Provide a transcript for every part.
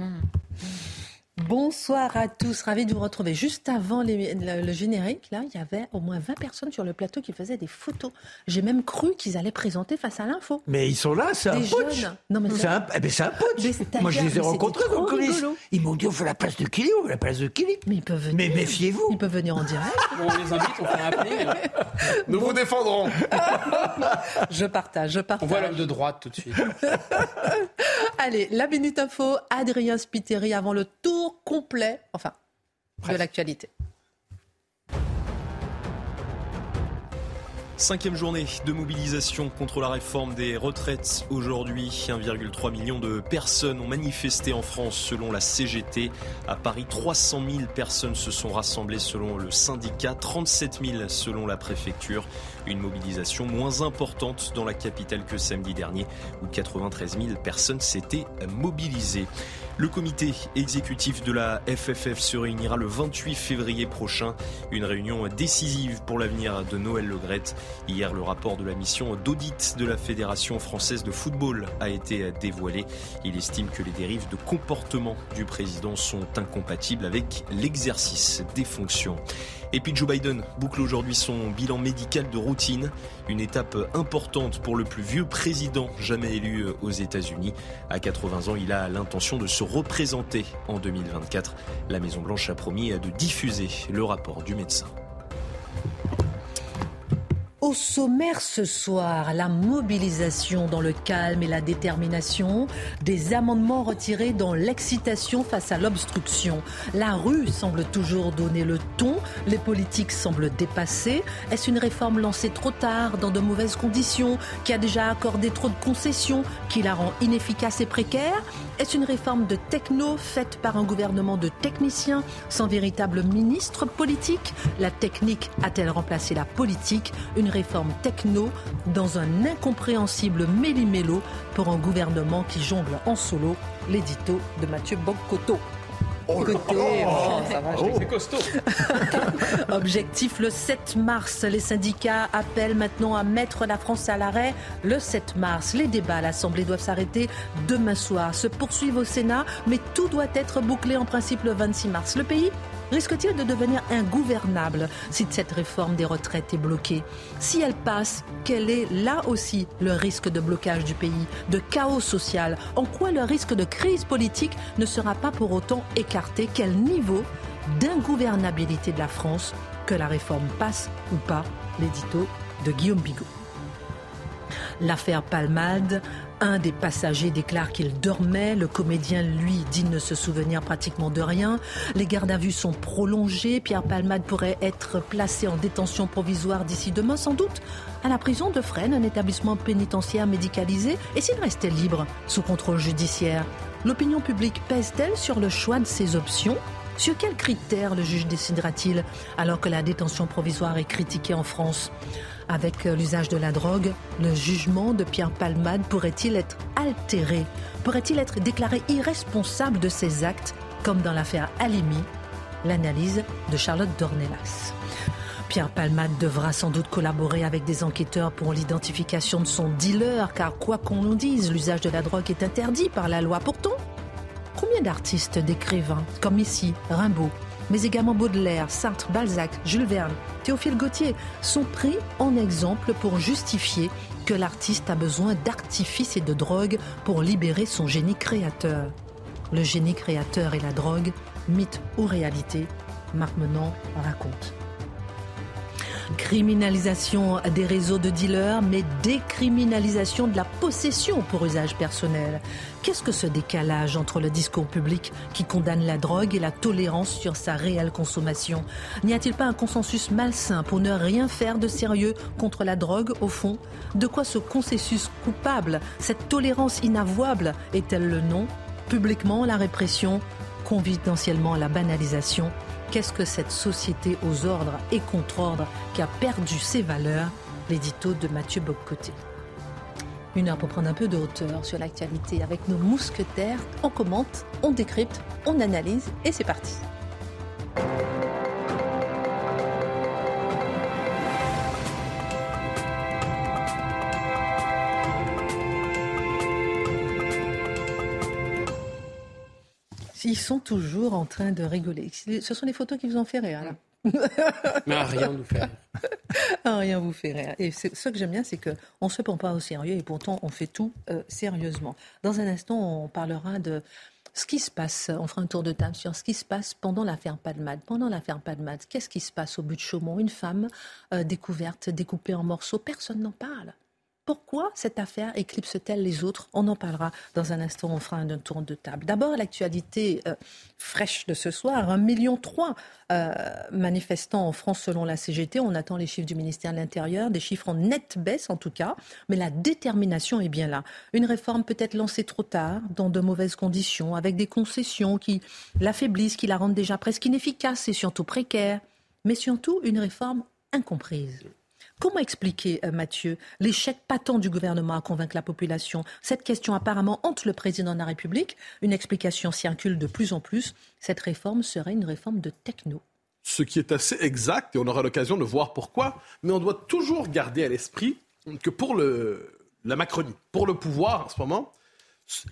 嗯 Bonsoir à tous, ravi de vous retrouver. Juste avant les- le, le générique, là, il y avait au moins 20 personnes sur le plateau qui faisaient des photos. J'ai même cru qu'ils allaient présenter face à l'info. Mais ils sont là, c'est un Des putsch. jeunes. Non, mais c'est un, eh ben, un putsch. Moi, je les ai rencontrés dans le coulisses. Ils m'ont dit on fait la place de Kili, on fait la place de Kili. Mais ils peuvent venir. Mais méfiez-vous. Ils peuvent venir en direct. Bon, on les invite, on fait un appel. Nous vous défendrons. Je partage, je On partage. voit l'homme de droite tout de suite. Allez, la Minute Info, Adrien Spiteri avant le tour complet, enfin, de l'actualité. Cinquième journée de mobilisation contre la réforme des retraites. Aujourd'hui, 1,3 million de personnes ont manifesté en France selon la CGT. À Paris, 300 000 personnes se sont rassemblées selon le syndicat, 37 000 selon la préfecture. Une mobilisation moins importante dans la capitale que samedi dernier, où 93 000 personnes s'étaient mobilisées. Le comité exécutif de la FFF se réunira le 28 février prochain. Une réunion décisive pour l'avenir de Noël Legrette. Hier, le rapport de la mission d'audit de la Fédération française de football a été dévoilé. Il estime que les dérives de comportement du président sont incompatibles avec l'exercice des fonctions. Et puis Joe Biden boucle aujourd'hui son bilan médical de routine, une étape importante pour le plus vieux président jamais élu aux États-Unis. À 80 ans, il a l'intention de se représenter en 2024. La Maison-Blanche a promis de diffuser le rapport du médecin. Au sommaire ce soir, la mobilisation dans le calme et la détermination, des amendements retirés dans l'excitation face à l'obstruction. La rue semble toujours donner le ton, les politiques semblent dépassés. Est-ce une réforme lancée trop tard, dans de mauvaises conditions, qui a déjà accordé trop de concessions, qui la rend inefficace et précaire? Est-ce une réforme de techno faite par un gouvernement de techniciens sans véritable ministre politique? La technique a-t-elle remplacé la politique? Une réforme techno dans un incompréhensible méli-mélo pour un gouvernement qui jongle en solo l'édito de Mathieu Boccoto. Côté, oh, ça va, je l'ai C'est costaud. Objectif le 7 mars. Les syndicats appellent maintenant à mettre la France à l'arrêt le 7 mars. Les débats à l'Assemblée doivent s'arrêter demain soir, se poursuivent au Sénat, mais tout doit être bouclé en principe le 26 mars. Le pays risque-t-il de devenir ingouvernable si cette réforme des retraites est bloquée Si elle passe, quel est là aussi le risque de blocage du pays, de chaos social En quoi le risque de crise politique ne sera pas pour autant écarté Quel niveau d'ingouvernabilité de la France que la réforme passe ou pas L'édito de Guillaume Bigot. L'affaire Palmade, un des passagers déclare qu'il dormait, le comédien lui dit ne se souvenir pratiquement de rien. Les gardes à vue sont prolongés, Pierre Palmade pourrait être placé en détention provisoire d'ici demain sans doute à la prison de Fresnes, un établissement pénitentiaire médicalisé, et s'il restait libre sous contrôle judiciaire. L'opinion publique pèse-t-elle sur le choix de ses options? Sur quels critères le juge décidera-t-il alors que la détention provisoire est critiquée en France? Avec euh, l'usage de la drogue, le jugement de Pierre Palmade pourrait-il être altéré? Pourrait-il être déclaré irresponsable de ses actes, comme dans l'affaire Alimi L'analyse de Charlotte Dornelas. Pierre Palmade devra sans doute collaborer avec des enquêteurs pour l'identification de son dealer, car quoi qu'on nous dise, l'usage de la drogue est interdit par la loi. Pourtant, Combien d'artistes, d'écrivains, comme ici, Rimbaud, mais également Baudelaire, Sartre, Balzac, Jules Verne, Théophile Gautier, sont pris en exemple pour justifier que l'artiste a besoin d'artifices et de drogue pour libérer son génie créateur Le génie créateur et la drogue, mythe ou réalité Marc Menant raconte. Criminalisation des réseaux de dealers, mais décriminalisation de la possession pour usage personnel. Qu'est-ce que ce décalage entre le discours public qui condamne la drogue et la tolérance sur sa réelle consommation? N'y a-t-il pas un consensus malsain pour ne rien faire de sérieux contre la drogue au fond? De quoi ce consensus coupable, cette tolérance inavouable est-elle le nom? Publiquement, la répression, confidentiellement, la banalisation. Qu'est-ce que cette société aux ordres et contre-ordres qui a perdu ses valeurs L'édito de Mathieu Boccoté. Une heure pour prendre un peu de hauteur sur l'actualité avec nos mousquetaires. On commente, on décrypte, on analyse et c'est parti. Ils sont toujours en train de rigoler. Ce sont les photos qui vous ont fait rire. Là. Mais à rien nous faire. Ah, rien vous fait rire. Et ce que j'aime bien, c'est qu'on ne se prend pas au sérieux et pourtant on fait tout euh, sérieusement. Dans un instant, on parlera de ce qui se passe. On fera un tour de table sur ce qui se passe pendant l'affaire Padmad. Pendant l'affaire Padmad, qu'est-ce qui se passe au but de Chaumont? Une femme euh, découverte, découpée en morceaux. Personne n'en parle. Pourquoi cette affaire éclipse-t-elle les autres? On en parlera dans un instant, on fera un, tour de table. D'abord, l'actualité euh, fraîche de ce soir, 1,3 million euh, manifestants en France selon la CGT. On attend les chiffres du ministère de l'Intérieur, des chiffres en nette baisse en tout cas, mais la détermination est bien là. Une réforme peut-être lancée trop tard, dans de mauvaises conditions, avec des concessions qui l'affaiblissent, qui la rendent déjà presque inefficace et surtout précaire, mais surtout une réforme incomprise. Comment expliquer, euh, Mathieu, l'échec patent du gouvernement à convaincre la population? Cette question apparemment hante le président de la République. Une explication circule de plus en plus. Cette réforme serait une réforme de techno. Ce qui est assez exact, et on aura l'occasion de voir pourquoi, mais on doit toujours garder à l'esprit que pour la Macronie, pour le pouvoir en ce moment,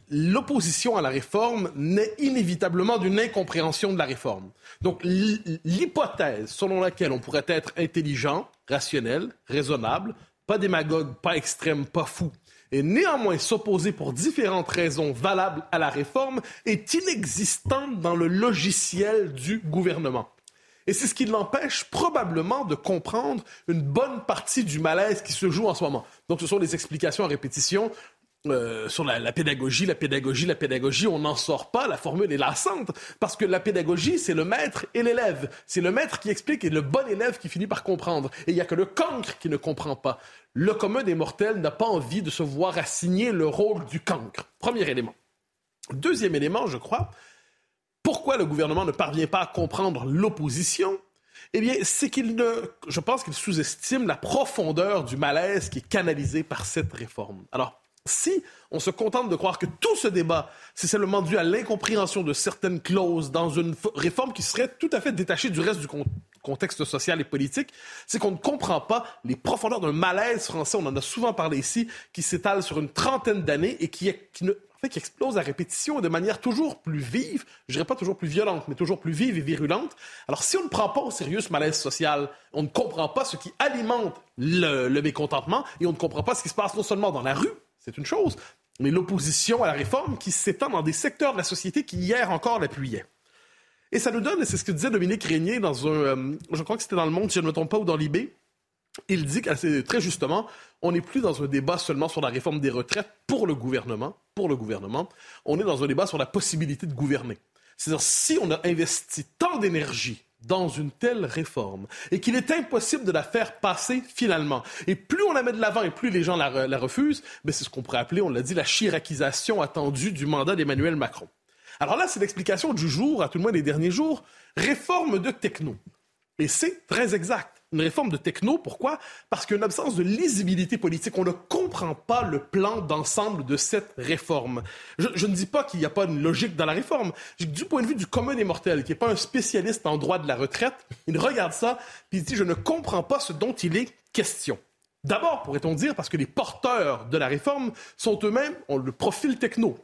l'opposition à la réforme naît inévitablement d'une incompréhension de la réforme. Donc l'hypothèse selon laquelle on pourrait être intelligent, rationnel, raisonnable, pas démagogue, pas extrême, pas fou, et néanmoins s'opposer pour différentes raisons valables à la réforme est inexistante dans le logiciel du gouvernement. Et c'est ce qui l'empêche probablement de comprendre une bonne partie du malaise qui se joue en ce moment. Donc ce sont des explications à répétition. Euh, sur la, pédagogie, la pédagogie, la pédagogie, on n'en sort pas, la formule est lassante, parce que la pédagogie, c'est le maître et l'élève. C'est le maître qui explique et le bon élève qui finit par comprendre. Et il n'y a que le cancre qui ne comprend pas. Le commun des mortels n'a pas envie de se voir assigner le rôle du cancre. Premier élément. Deuxième élément, je crois, pourquoi le gouvernement ne parvient pas à comprendre l'opposition? Eh bien, c'est qu'il ne, je pense qu'il sous-estime la profondeur du malaise qui est canalisé par cette réforme. Alors, si on se contente de croire que tout ce débat, c'est seulement dû à l'incompréhension de certaines clauses dans une réforme qui serait tout à fait détachée du reste du contexte social et politique, c'est qu'on ne comprend pas les profondeurs d'un malaise français, on en a souvent parlé ici, qui s'étale sur une trentaine d'années et qui, qui explose à répétition de manière toujours plus vive, je dirais pas toujours plus violente, mais toujours plus vive et virulente. Alors, si on ne prend pas au sérieux ce malaise social, on ne comprend pas ce qui alimente le mécontentement et on ne comprend pas ce qui se passe non seulement dans la rue, c'est une chose, mais l'opposition à la réforme qui s'étend dans des secteurs de la société qui hier encore l'appuyaient. Et ça nous donne, c'est ce que disait Dominique Régnier dans un, euh, je crois que c'était dans Le Monde, si je ne me trompe pas, ou dans l'IB, il dit très justement, on n'est plus dans un débat seulement sur la réforme des retraites pour le gouvernement, pour le gouvernement, on est dans un débat sur la possibilité de gouverner. C'est-à-dire, si on a investi tant d'énergie dans une telle réforme et qu'il est impossible de la faire passer finalement. Et plus on la met de l'avant et plus les gens la, refusent, ben c'est ce qu'on pourrait appeler, on l'a dit, la chiracisation attendue du mandat d'Emmanuel Macron. Alors là, c'est l'explication du jour, à tout le moins des derniers jours, réforme de techno. Et c'est très exact une réforme de techno. Pourquoi? Parce qu'il y a une absence de lisibilité politique. On ne comprend pas le plan d'ensemble de cette réforme. Je, ne dis pas qu'il n'y a pas une logique dans la réforme. Du point de vue du commun des mortels, qui n'est pas un spécialiste en droit de la retraite, il regarde ça et il dit, je ne comprends pas ce dont il est question. D'abord, pourrait-on dire, parce que les porteurs de la réforme sont eux-mêmes, ont le profil techno.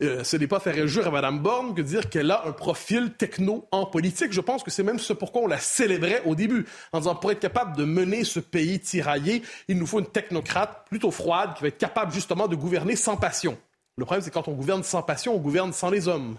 Euh, ce n'est pas faire injure à Mme Borne que dire qu'elle a un profil techno en politique. Je pense que c'est même ce pourquoi on la célébrait au début, en disant pour être capable de mener ce pays tiraillé, il nous faut une technocrate plutôt froide qui va être capable justement de gouverner sans passion. Le problème, c'est quand on gouverne sans passion, on gouverne sans les hommes.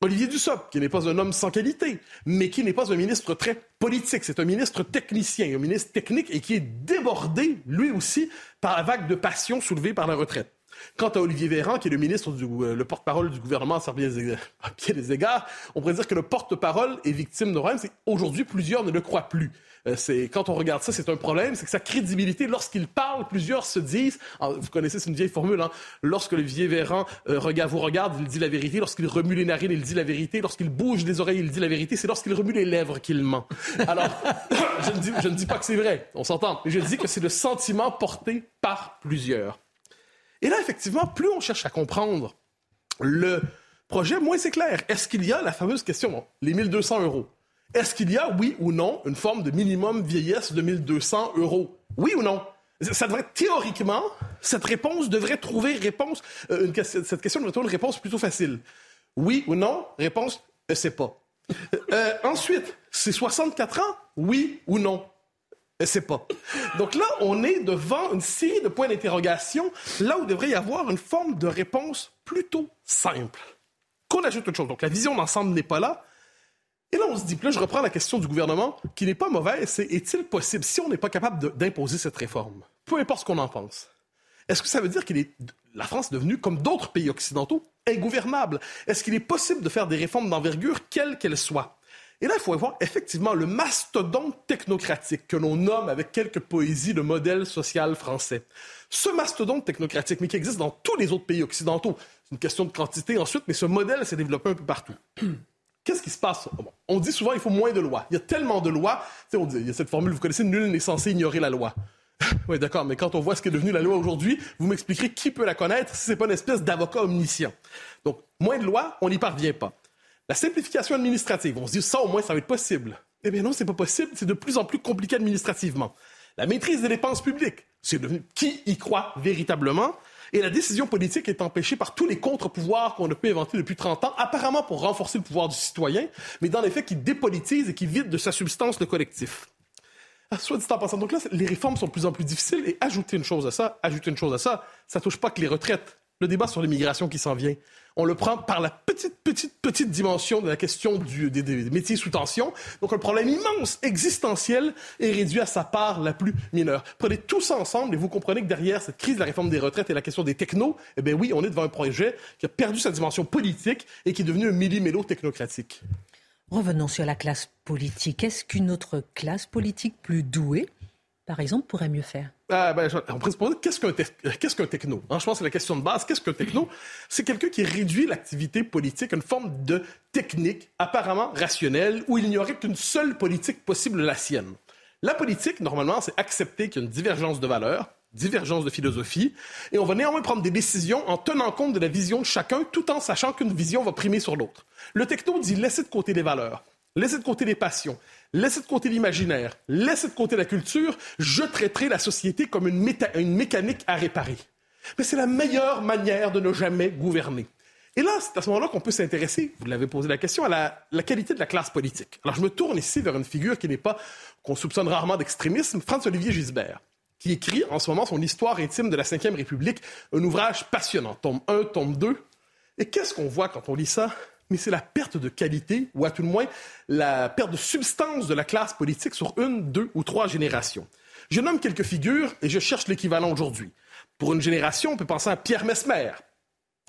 Olivier Dussopt, qui n'est pas un homme sans qualité, mais qui n'est pas un ministre très politique. C'est un ministre technicien, un ministre technique et qui est débordé, lui aussi, par la vague de passion soulevée par la retraite. Quant à Olivier Véran, qui est le ministre, euh, le porte-parole du gouvernement à bien des, égards, on pourrait dire que le porte-parole est victime de problème. Aujourd'hui, plusieurs ne le croient plus. Euh, quand on regarde ça, c'est un problème, c'est que sa crédibilité, lorsqu'il parle, plusieurs se disent, vous connaissez, c'est une vieille formule, hein, lorsque Olivier Véran euh, vous regarde, il dit la vérité, lorsqu'il remue les narines, il dit la vérité, lorsqu'il bouge les oreilles, il dit la vérité, c'est lorsqu'il remue les lèvres qu'il ment. Alors, je ne dis pas que c'est vrai, on s'entend, mais je dis que c'est le sentiment porté par plusieurs. Et là, effectivement, plus on cherche à comprendre le projet, moins c'est clair. Est-ce qu'il y a la fameuse question, les 1200 euros? Est-ce qu'il y a, oui ou non, une forme de minimum vieillesse de 1200 euros? Oui ou non? Ça devrait, théoriquement, cette réponse devrait trouver réponse, euh, cette question devrait trouver une réponse plutôt facile. Oui ou non? Réponse, je sais pas. Euh, ensuite, c'est 64 ans? Oui ou non? Je sais pas. Donc là, on est devant une série de points d'interrogation, là où devrait y avoir une forme de réponse plutôt simple. Qu'on ajoute autre chose. Donc la vision d'ensemble n'est pas là. Et là, on se dit, là, je reprends la question du gouvernement, qui n'est pas mauvaise, c'est est-il possible, si on n'est pas capable d'imposer cette réforme, peu importe ce qu'on en pense, est-ce que ça veut dire que la France est devenue, comme d'autres pays occidentaux, ingouvernable? Est-ce qu'il est possible de faire des réformes d'envergure, quelles qu'elles soient? Et là, il faut voir effectivement le mastodonte technocratique que l'on nomme avec quelques poésies le modèle social français. Ce mastodonte technocratique, mais qui existe dans tous les autres pays occidentaux, c'est une question de quantité ensuite, mais ce modèle s'est développé un peu partout. Qu'est-ce qui se passe? on dit souvent qu'il faut moins de lois. Il y a tellement de lois. On dit, il y a cette formule, vous connaissez, nul n'est censé ignorer la loi. oui, d'accord, mais quand on voit ce qui est devenu la loi aujourd'hui, vous m'expliquerez qui peut la connaître si ce n'est pas une espèce d'avocat omniscient. Donc, moins de lois, on n'y parvient pas. La simplification administrative, on se dit ça au moins ça va être possible. Eh bien non, c'est pas possible, c'est de plus en plus compliqué administrativement. La maîtrise des dépenses publiques, c'est devenu qui y croit véritablement et la décision politique est empêchée par tous les contre-pouvoirs qu'on a pu inventer depuis 30 ans, apparemment pour renforcer le pouvoir du citoyen, mais dans les faits qui dépolitisent et qui vident de sa substance le collectif. Ah, soit dit en passant, donc là, les réformes sont de plus en plus difficiles et ajouter une chose à ça, ajouter une chose à ça, ça touche pas que les retraites. Le débat sur l'immigration qui s'en vient, on le prend par la petite, petite, petite dimension de la question du, des, métiers sous tension. Donc un problème immense, existentiel, est réduit à sa part la plus mineure. Prenez tout ça ensemble et vous comprenez que derrière cette crise de la réforme des retraites et la question des technos, eh bien oui, on est devant un projet qui a perdu sa dimension politique et qui est devenu un millimélo technocratique. Revenons sur la classe politique. Est-ce qu'une autre classe politique plus douée par exemple, pourrait mieux faire? Ah, ben, On pourrait se poser qu'est-ce qu'un, qu'un techno? Je pense que c'est la question de base. Qu'est-ce qu'un techno? C'est quelqu'un qui réduit l'activité politique à une forme de technique apparemment rationnelle où il n'y aurait qu'une seule politique possible, la sienne. La politique, normalement, c'est accepter qu'il y a une divergence de valeurs, divergence de philosophie, et on va néanmoins prendre des décisions en tenant compte de la vision de chacun, tout en sachant qu'une vision va primer sur l'autre. Le techno dit laisser de côté les valeurs, laisser de côté les passions, laissez de côté l'imaginaire, laissez de côté la culture, je traiterai la société comme une, mécanique à réparer. Mais c'est la meilleure manière de ne jamais gouverner. Et là, c'est à ce moment-là qu'on peut s'intéresser, vous l'avez posé la question, à la, qualité de la classe politique. Alors, je me tourne ici vers une figure qui n'est pas, qu'on soupçonne rarement d'extrémisme, Franz-Olivier Gisbert, qui écrit en ce moment son Histoire intime de la Ve République, un ouvrage passionnant, tome 1, tome 2. Et qu'est-ce qu'on voit quand on lit ça? Mais c'est la perte de qualité, ou à tout le moins la perte de substance de la classe politique sur une, deux ou trois générations. Je nomme quelques figures et je cherche l'équivalent aujourd'hui. Pour une génération, on peut penser à Pierre Mesmer,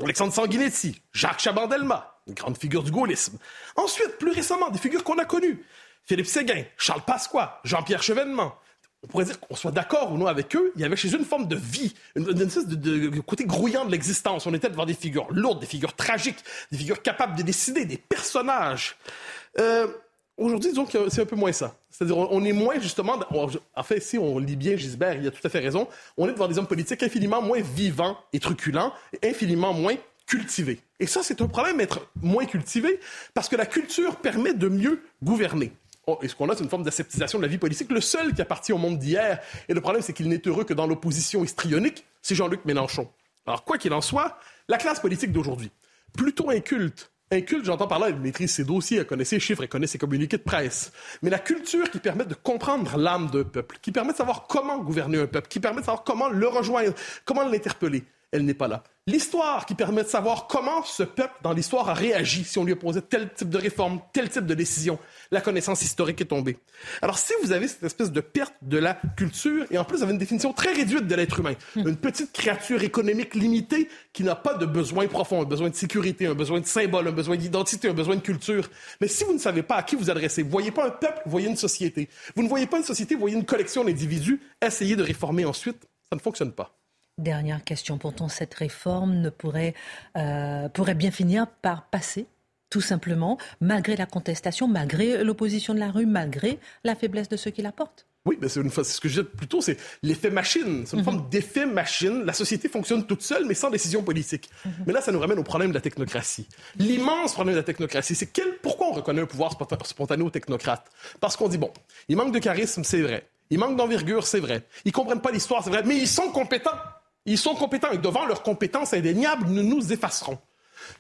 Alexandre Sanguinetti, Jacques Chabandelma, une grande figure du gaullisme. Ensuite, plus récemment, des figures qu'on a connues. Philippe Séguin, Charles Pasqua, Jean-Pierre Chevènement, on pourrait dire qu'on soit d'accord ou non avec eux, il y avait chez eux une forme de vie, une, espèce de, côté grouillant de l'existence. On était devant des figures lourdes, des figures tragiques, des figures capables de décider, des personnages. Euh, aujourd'hui, disons que c'est un peu moins ça. C'est-à-dire, on est moins justement. en fait, si on lit bien Gisbert, il a tout à fait raison. On est devant des hommes politiques infiniment moins vivants et truculents, et infiniment moins cultivés. Et ça, c'est un problème d'être moins cultivé, parce que la culture permet de mieux gouverner. Oh, et ce qu'on a, c'est une forme d'aseptisation de la vie politique. Le seul qui appartient au monde d'hier, et le problème, c'est qu'il n'est heureux que dans l'opposition histrionique, c'est Jean-Luc Mélenchon. Alors, quoi qu'il en soit, la classe politique d'aujourd'hui, plutôt inculte, inculte, j'entends par là, elle maîtrise ses dossiers, elle connaît ses chiffres, elle connaît ses communiqués de presse, mais la culture qui permet de comprendre l'âme d'un peuple, qui permet de savoir comment gouverner un peuple, qui permet de savoir comment le rejoindre, comment l'interpeller, elle n'est pas là. L'histoire qui permet de savoir comment ce peuple dans l'histoire a réagi si on lui opposait tel type de réforme, tel type de décision. La connaissance historique est tombée. Alors si vous avez cette espèce de perte de la culture, et en plus vous avez une définition très réduite de l'être humain, une petite créature économique limitée qui n'a pas de besoin profond, un besoin de sécurité, un besoin de symbole, un besoin d'identité, un besoin de culture. Mais si vous ne savez pas à qui vous adressez, vous voyez pas un peuple, vous voyez une société. Vous ne voyez pas une société, vous voyez une collection d'individus. Essayez de réformer ensuite, ça ne fonctionne pas. Dernière question. Pourtant, cette réforme ne pourrait, euh, pourrait bien finir par passer, tout simplement, malgré la contestation, malgré l'opposition de la rue, malgré la faiblesse de ceux qui la portent. Oui, mais c'est une ce que je disais plus tôt, c'est l'effet machine. C'est une Mhm. forme d'effet machine. La société fonctionne toute seule, mais sans décision politique. Mhm. Mais là, ça nous ramène au problème de la technocratie. L'immense problème de la technocratie, c'est quel, pourquoi on reconnaît un pouvoir sponta- spontané aux technocrates? Parce qu'on dit, bon, il manque de charisme, c'est vrai. Il manque d'envergure, c'est vrai. Ils comprennent pas l'histoire, c'est vrai. Mais ils sont compétents. Ils sont compétents. Et devant leur compétence indéniable, nous nous effacerons.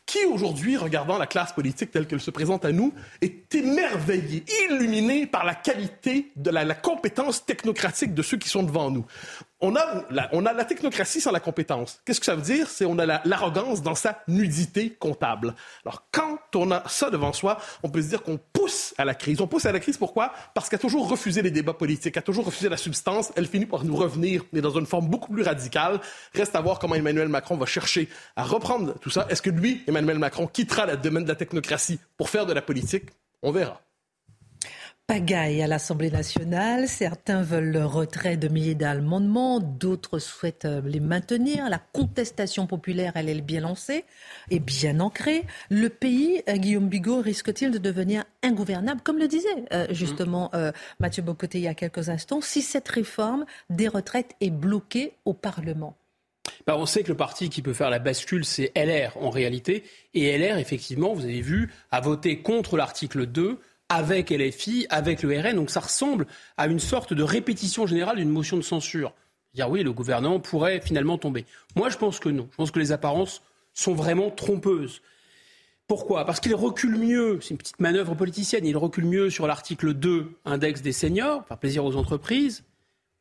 Qui aujourd'hui, regardant la classe politique telle qu'elle se présente à nous, est émerveillé, illuminé par la qualité de la, la compétence technocratique de ceux qui sont devant nous? On a la, technocratie sans la compétence. Qu'est-ce que ça veut dire? C'est on a la- l'arrogance dans sa nudité comptable. Alors, quand on a ça devant soi, on peut se dire qu'on pousse à la crise. On pousse à la crise pourquoi? Parce qu'elle a toujours refusé les débats politiques, a toujours refusé la substance. Elle finit par nous revenir, mais dans une forme beaucoup plus radicale. Reste à voir comment Emmanuel Macron va chercher à reprendre tout ça. Est-ce que lui, Emmanuel Macron, quittera le domaine de la technocratie pour faire de la politique? On verra. Pagaille à l'Assemblée nationale. Certains veulent le retrait de milliers d'amendements, d'autres souhaitent euh, les maintenir. La contestation populaire, elle est bien lancée et bien ancrée. Le pays, euh, Guillaume Bigot, risque-t-il de devenir ingouvernable, comme le disait euh, justement euh, Mathieu Bocoté il y a quelques instants, si cette réforme des retraites est bloquée au Parlement? Bah, on sait que le parti qui peut faire la bascule, c'est LR en réalité. Et LR, effectivement, vous avez vu, a voté contre l'article 2 avec LFI, avec le RN. Donc ça ressemble à une sorte de répétition générale d'une motion de censure. Dire oui, le gouvernement pourrait finalement tomber. Moi, je pense que non. Je pense que les apparences sont vraiment trompeuses. Pourquoi? Parce qu'il recule mieux, c'est une petite manœuvre politicienne, il recule mieux sur l'article 2, index des seniors, faire plaisir aux entreprises,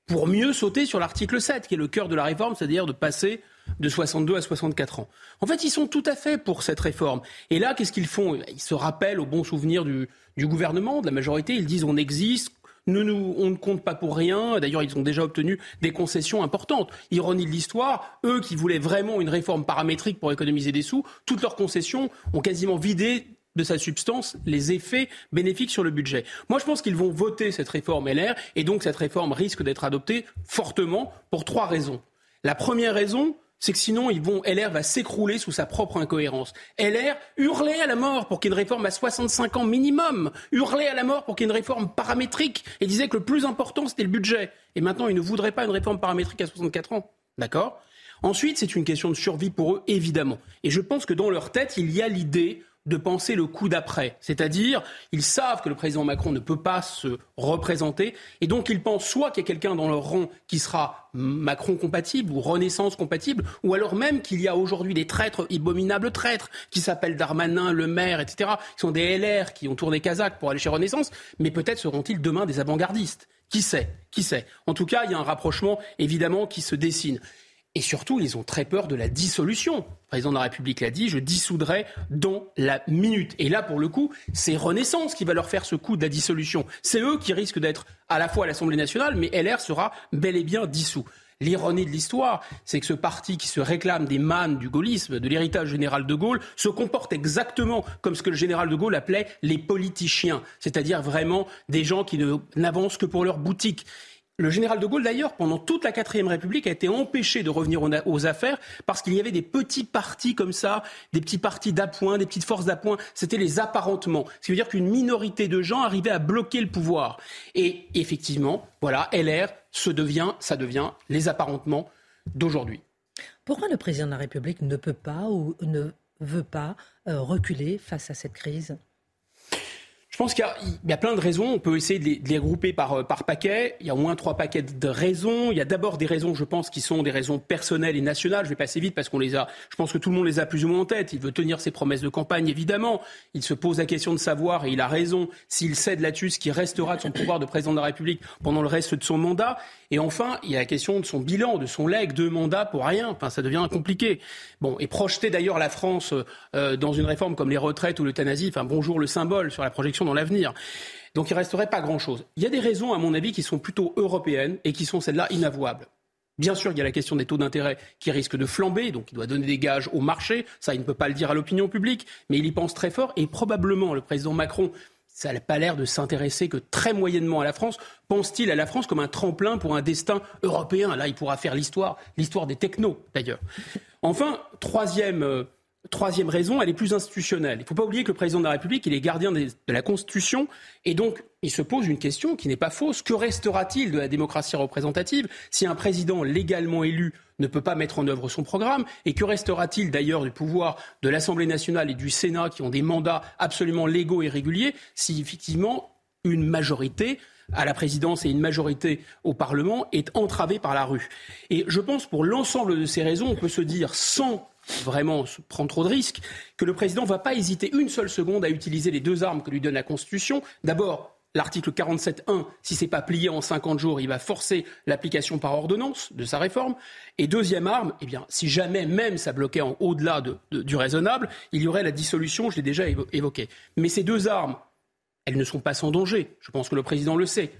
pour mieux sauter sur l'article 7, qui est le cœur de la réforme, c'est-à-dire de passer de 62 à 64 ans. En fait, ils sont tout à fait pour cette réforme. Et là, qu'est-ce qu'ils font? Ils se rappellent au bon souvenir du, gouvernement, de la majorité, ils disent on existe, on ne compte pas pour rien. D'ailleurs, ils ont déjà obtenu des concessions importantes. Ironie de l'histoire, eux qui voulaient vraiment une réforme paramétrique pour économiser des sous, toutes leurs concessions ont quasiment vidé de sa substance les effets bénéfiques sur le budget. Moi, je pense qu'ils vont voter cette réforme LR et donc cette réforme risque d'être adoptée fortement pour trois raisons. La première raison, c'est que sinon, ils vont, LR va s'écrouler sous sa propre incohérence. LR hurlait à la mort pour qu'il y ait une réforme à 65 ans minimum, hurlait à la mort pour qu'il y ait une réforme paramétrique et disait que le plus important, c'était le budget. Et maintenant, ils ne voudraient pas une réforme paramétrique à 64 ans. D'accord? Ensuite, c'est une question de survie pour eux, évidemment. Et je pense que dans leur tête, il y a l'idée de penser le coup d'après. C'est-à-dire, ils savent que le président Macron ne peut pas se représenter, et donc ils pensent soit qu'il y a quelqu'un dans leur rang qui sera Macron compatible ou Renaissance compatible, ou alors même qu'il y a aujourd'hui des traîtres, abominables traîtres, qui s'appellent Darmanin, Le Maire, etc., qui sont des LR qui ont tourné Kazakh pour aller chez Renaissance, mais peut-être seront-ils demain des avant-gardistes. Qui sait? Qui sait? En tout cas, il y a un rapprochement, évidemment, qui se dessine. Et surtout, ils ont très peur de la dissolution. Le président de la République l'a dit, je dissoudrai dans la minute. Et là, pour le coup, c'est Renaissance qui va leur faire ce coup de la dissolution. C'est eux qui risquent d'être à la fois à l'Assemblée nationale, mais LR sera bel et bien dissous. L'ironie de l'histoire, c'est que ce parti qui se réclame des mannes du gaullisme, de l'héritage général de Gaulle, se comporte exactement comme ce que le général de Gaulle appelait les politiciens, c'est-à-dire vraiment des gens qui n'avancent que pour leur boutique. Le général de Gaulle, d'ailleurs, pendant toute la quatrième République, a été empêché de revenir aux, affaires parce qu'il y avait des petits partis comme ça, des petits partis d'appoint, des petites forces d'appoint. C'était les apparentements. Ce qui veut dire qu'une minorité de gens arrivait à bloquer le pouvoir. Et effectivement, voilà, LR devient, ça devient les apparentements d'aujourd'hui. Pourquoi le président de la République ne peut pas ou ne veut pas euh, reculer face à cette crise? Je pense qu'il y, a plein de raisons. On peut essayer de les, de les regrouper par, euh, par paquet. Il y a au moins trois paquets de raisons. Il y a d'abord des raisons, je pense, qui sont des raisons personnelles et nationales. Je vais passer vite parce qu'on les a. Je pense que tout le monde les a plus ou moins en tête. Il veut tenir ses promesses de campagne, évidemment. Il se pose la question de savoir, et il a raison, s'il cède là-dessus, ce qui restera de son pouvoir de président de la République pendant le reste de son mandat. Et enfin, il y a la question de son bilan, de son leg, deux mandats pour rien. Enfin, ça devient compliqué. Bon, et projeter d'ailleurs la France euh, dans une réforme comme les retraites ou l'euthanasie. Enfin, bonjour le symbole sur la projection dans l'avenir. Donc il resterait pas grand-chose. Il y a des raisons, à mon avis, qui sont plutôt européennes et qui sont celles-là inavouables. Bien sûr, il y a la question des taux d'intérêt qui risquent de flamber, donc il doit donner des gages au marché. Ça, il ne peut pas le dire à l'opinion publique, mais il y pense très fort. Et probablement, le président Macron, ça n'a pas l'air de s'intéresser que très moyennement à la France. Pense-t-il à la France comme un tremplin pour un destin européen? Là, il pourra faire l'histoire, l'histoire des technos, d'ailleurs. Enfin, troisième euh, Troisième raison, elle est plus institutionnelle. Il ne faut pas oublier que le président de la République, il est gardien de la Constitution, et donc il se pose une question qui n'est pas fausse. Que restera-t-il de la démocratie représentative si un président légalement élu ne peut pas mettre en œuvre son programme? Et que restera-t-il d'ailleurs du pouvoir de l'Assemblée nationale et du Sénat qui ont des mandats absolument légaux et réguliers si effectivement une majorité à la présidence et une majorité au Parlement est entravée par la rue? Et je pense pour l'ensemble de ces raisons, on peut se dire sans vraiment prendre trop de risques, que le président ne va pas hésiter une seule seconde à utiliser les deux armes que lui donne la Constitution. D'abord, L'article 47.1, si ce n'est pas plié en 50 jours, il va forcer l'application par ordonnance de sa réforme. Et deuxième arme, eh bien, si jamais même ça bloquait en au-delà du raisonnable, il y aurait la dissolution, je l'ai déjà évoqué. Mais ces deux armes, elles ne sont pas sans danger. Je pense que le président le sait.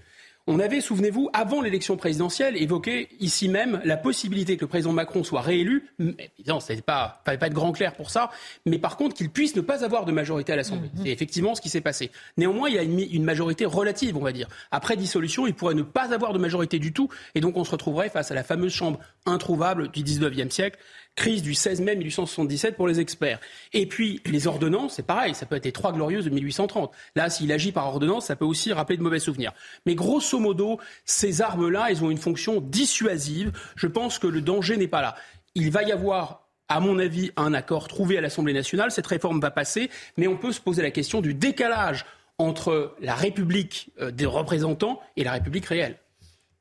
On avait, souvenez-vous, avant l'élection présidentielle, évoqué ici même la possibilité que le président Macron soit réélu. Évidemment, ça ne pas, fallait pas être grand clair pour ça, mais par contre qu'il puisse ne pas avoir de majorité à l'Assemblée. Mhm. C'est effectivement ce qui s'est passé. Néanmoins, il y a une, une, majorité relative, on va dire. Après dissolution, il pourrait ne pas avoir de majorité du tout, et donc on se retrouverait face à la fameuse chambre introuvable du 19e siècle, crise du 16 mai 1877 pour les experts. Et puis, les ordonnances, c'est pareil, ça peut être les trois glorieuses de 1830. Là, s'il agit par ordonnance, ça peut aussi rappeler de mauvais souvenirs. Mais grosso modo, ces armes-là, elles ont une fonction dissuasive. Je pense que le danger n'est pas là. Il va y avoir à mon avis, un accord trouvé à l'Assemblée nationale. Cette réforme va passer, mais on peut se poser la question du décalage entre la République euh, des représentants et la République réelle.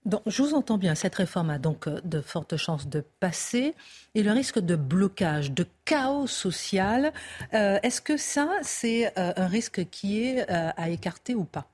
Donc, je vous entends bien, cette réforme a donc euh, de fortes chances de passer. Et le risque de blocage, de chaos social, euh, est-ce que ça, c'est euh, un risque qui est à écarter ou pas?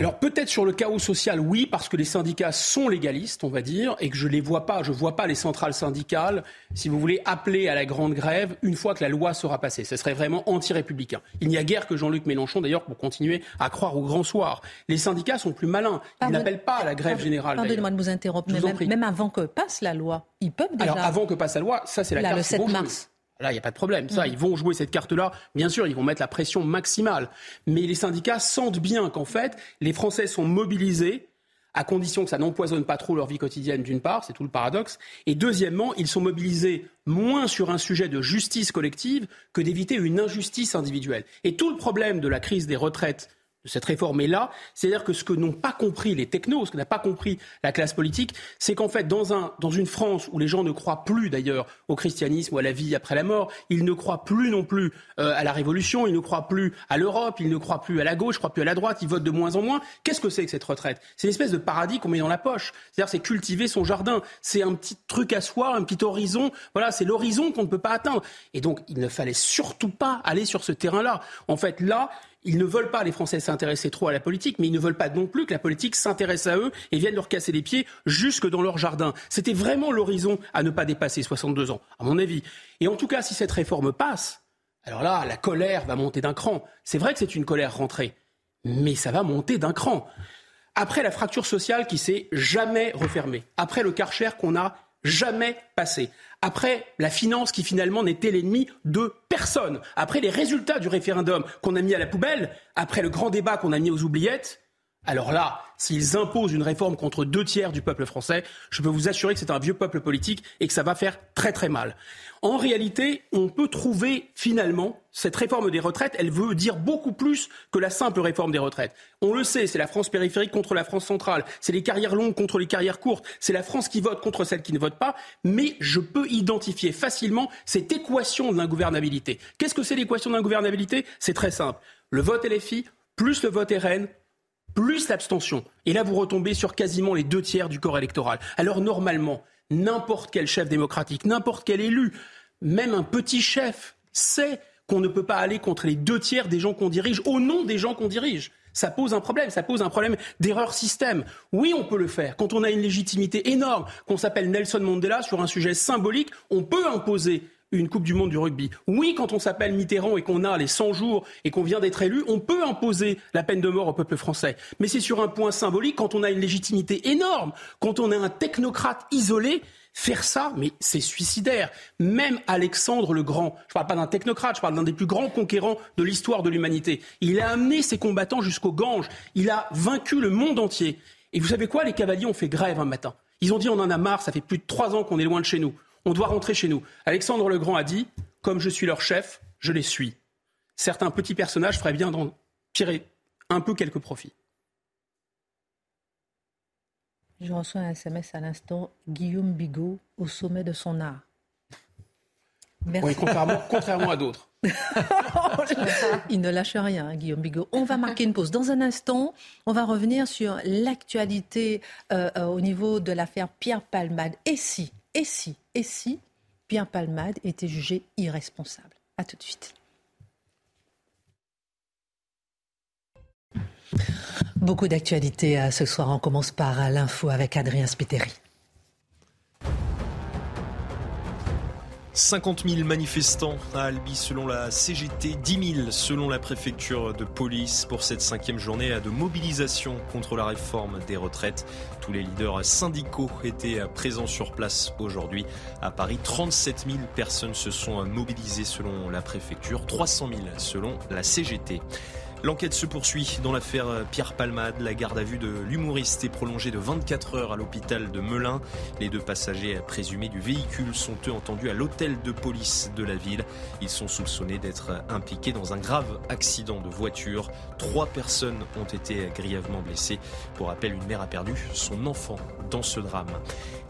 Alors peut-être sur le chaos social, oui, parce que les syndicats sont légalistes, on va dire, et que je les vois pas, je vois pas les centrales syndicales, si vous voulez, appeler à la grande grève une fois que la loi sera passée. Ce serait vraiment anti-républicain. Il n'y a guère que Jean-Luc Mélenchon, d'ailleurs, pour continuer à croire au grand soir. Les syndicats sont plus malins. Ils n'appellent pas à la grève générale. Pardonnez-moi de vous interrompre, mais même, avant que passe la loi, ils peuvent déjà. Alors avant que passe la loi, ça c'est la Là, carte le 7 mars. Là, il n'y a pas de problème. Ça, mhm. ils vont jouer cette carte-là. Bien sûr, ils vont mettre la pression maximale. Mais les syndicats sentent bien qu'en fait, les Français sont mobilisés à condition que ça n'empoisonne pas trop leur vie quotidienne, d'une part, c'est tout le paradoxe, et deuxièmement, ils sont mobilisés moins sur un sujet de justice collective que d'éviter une injustice individuelle. Et tout le problème de la crise des retraites de cette réforme est là. C'est-à-dire que ce que n'ont pas compris les technos, ce que n'a pas compris la classe politique, c'est qu'en fait, dans, un, dans une France où les gens ne croient plus d'ailleurs au christianisme ou à la vie après la mort, ils ne croient plus non plus euh, à la révolution, ils ne croient plus à l'Europe, ils ne croient plus à la gauche, ils ne croient plus à la droite, ils votent de moins en moins. Qu'est-ce que c'est que cette retraite? C'est une espèce de paradis qu'on met dans la poche. C'est-à-dire c'est cultiver son jardin, c'est un petit truc à soi, un petit horizon. Voilà, c'est l'horizon qu'on ne peut pas atteindre. Et donc, il ne fallait surtout pas aller sur ce terrain-là. En fait, là, ils ne veulent pas, les Français, s'intéresser trop à la politique, mais ils ne veulent pas non plus que la politique s'intéresse à eux et vienne leur casser les pieds jusque dans leur jardin. C'était vraiment l'horizon à ne pas dépasser 62 ans, à mon avis. Et en tout cas, si cette réforme passe, alors là, la colère va monter d'un cran. C'est vrai que c'est une colère rentrée, mais ça va monter d'un cran. Après la fracture sociale qui s'est jamais refermée, après le karcher qu'on a jamais passé. Après la finance qui finalement n'était l'ennemi de personne. Après les résultats du référendum qu'on a mis à la poubelle, après le grand débat qu'on a mis aux oubliettes, Alors là, s'ils imposent une réforme contre deux tiers du peuple français, je peux vous assurer que c'est un vieux peuple politique et que ça va faire très très mal. En réalité, on peut trouver finalement cette réforme des retraites, elle veut dire beaucoup plus que la simple réforme des retraites. On le sait, c'est la France périphérique contre la France centrale, c'est les carrières longues contre les carrières courtes, c'est la France qui vote contre celle qui ne vote pas, mais je peux identifier facilement cette équation de l'ingouvernabilité. Qu'est-ce que c'est l'équation de l'ingouvernabilité? C'est très simple. Le vote LFI plus le vote RN plus l'abstention. Et là, vous retombez sur quasiment les deux tiers du corps électoral. Alors normalement, n'importe quel chef démocratique, n'importe quel élu, même un petit chef, sait qu'on ne peut pas aller contre les deux tiers des gens qu'on dirige au nom des gens qu'on dirige. Ça pose un problème, ça pose un problème d'erreur système. Oui, on peut le faire. Quand on a une légitimité énorme, qu'on s'appelle Nelson Mandela sur un sujet symbolique, on peut imposer une Coupe du Monde du rugby. Oui, quand on s'appelle Mitterrand et qu'on a les 100 jours et qu'on vient d'être élu, on peut imposer la peine de mort au peuple français. Mais c'est sur un point symbolique, quand on a une légitimité énorme, quand on est un technocrate isolé, Faire ça, mais c'est suicidaire. Même Alexandre le Grand, je parle pas d'un technocrate, je parle d'un des plus grands conquérants de l'histoire de l'humanité. Il a amené ses combattants jusqu'au Gange. Il a vaincu le monde entier. Et vous savez quoi? Les cavaliers ont fait grève un matin. Ils ont dit on en a marre, ça fait plus de trois ans qu'on est loin de chez nous on doit rentrer chez nous. Alexandre le Grand a dit, comme je suis leur chef, je les suis. Certains petits personnages feraient bien d'en tirer un peu quelques profits. Je reçois un SMS à l'instant, Guillaume Bigot au sommet de son art. Merci. Oui, contrairement, à d'autres. Il ne lâche rien, hein, Guillaume Bigot. On va marquer une pause. Dans un instant, on va revenir sur l'actualité euh, euh, au niveau de l'affaire Pierre Palmade. Et si et si, et si Pierre Palmade était jugé irresponsable? A tout de suite. Beaucoup d'actualités euh, ce soir. On commence par l'info avec Adrien Spiteri. 50 000 manifestants à Albi selon la CGT, 10 000 selon la préfecture de police pour cette cinquième journée de mobilisation contre la réforme des retraites. Tous les leaders syndicaux étaient présents sur place aujourd'hui. À Paris, 37 000 personnes se sont mobilisées selon la préfecture, 300 000 selon la CGT. L'enquête se poursuit dans l'affaire Pierre Palmade. La garde à vue de l'humoriste est prolongée de 24 heures à l'hôpital de Melun. Les deux passagers présumés du véhicule sont eux entendus à l'hôtel de police de la ville. Ils sont soupçonnés d'être impliqués dans un grave accident de voiture. Trois personnes ont été grièvement blessées. Pour rappel, une mère a perdu son enfant dans ce drame.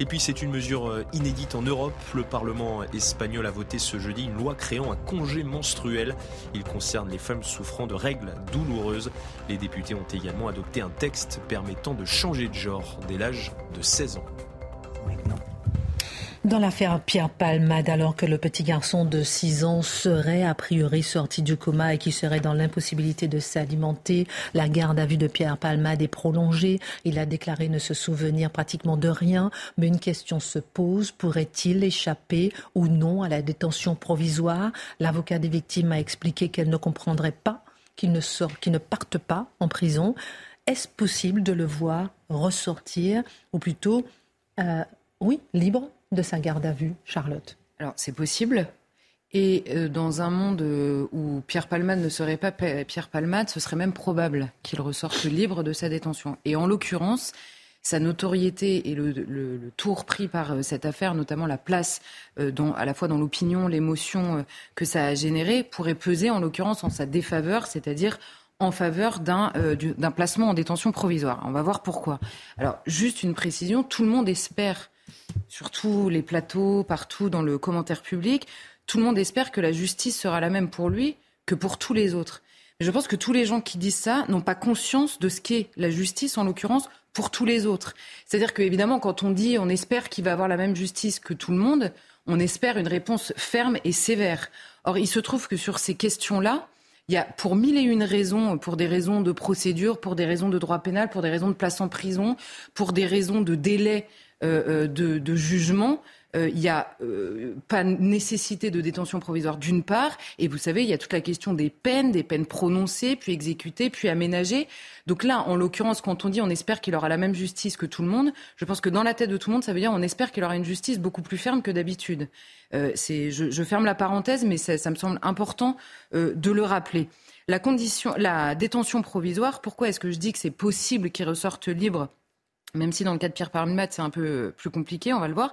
Et puis c'est une mesure inédite en Europe. Le Parlement espagnol a voté ce jeudi une loi créant un congé menstruel. Il concerne les femmes souffrant de règles douloureuse. Les députés ont également adopté un texte permettant de changer de genre dès l'âge de 16 ans. Dans l'affaire Pierre Palmade, alors que le petit garçon de 6 ans serait a priori sorti du coma et qui serait dans l'impossibilité de s'alimenter, la garde à vue de Pierre Palmade est prolongée. Il a déclaré ne se souvenir pratiquement de rien, mais une question se pose, pourrait-il échapper ou non à la détention provisoire? L'avocat des victimes a expliqué qu'elle ne comprendrait pas qu'il ne, sort, ne parte pas en prison. Est-ce possible de le voir ressortir, ou plutôt, euh, oui, libre de sa garde à vue, Charlotte? Alors, c'est possible. Et euh, dans un monde euh, où Pierre Palmade ne serait pas Pierre Palmade, ce serait même probable qu'il ressorte libre de sa détention. Et en l'occurrence, sa notoriété et le, tour pris par euh, cette affaire, notamment la place euh, à la fois dans l'opinion, l'émotion euh, que ça a généré, pourrait peser en l'occurrence en sa défaveur, c'est-à-dire en faveur d'un placement en détention provisoire. On va voir pourquoi. Alors, juste une précision, tout le monde espère, sur tous les plateaux, partout dans le commentaire public, tout le monde espère que la justice sera la même pour lui que pour tous les autres. Mais je pense que tous les gens qui disent ça n'ont pas conscience de ce qu'est la justice, en l'occurrence, pour tous les autres. C'est-à-dire qu'évidemment, quand on dit on espère qu'il va avoir la même justice que tout le monde, on espère une réponse ferme et sévère. Or, il se trouve que sur ces questions-là, il y a pour mille et une raisons, pour des raisons de procédure, pour des raisons de droit pénal, pour des raisons de place en prison, pour des raisons de délai euh, euh, de, jugement, euh, il n'y a euh, pas nécessité de détention provisoire d'une part, et vous savez, il y a toute la question des peines, des peines prononcées, puis exécutées, puis aménagées. Donc là, en l'occurrence, quand on dit on espère qu'il aura la même justice que tout le monde, je pense que dans la tête de tout le monde, ça veut dire on espère qu'il aura une justice beaucoup plus ferme que d'habitude. Euh, je, je, ferme la parenthèse, mais ça, ça me semble important euh, de le rappeler. La, condition, la détention provisoire, pourquoi est-ce que je dis que c'est possible qu'il ressorte libre même si dans le cas de Pierre Palmat, c'est un peu plus compliqué, on va le voir.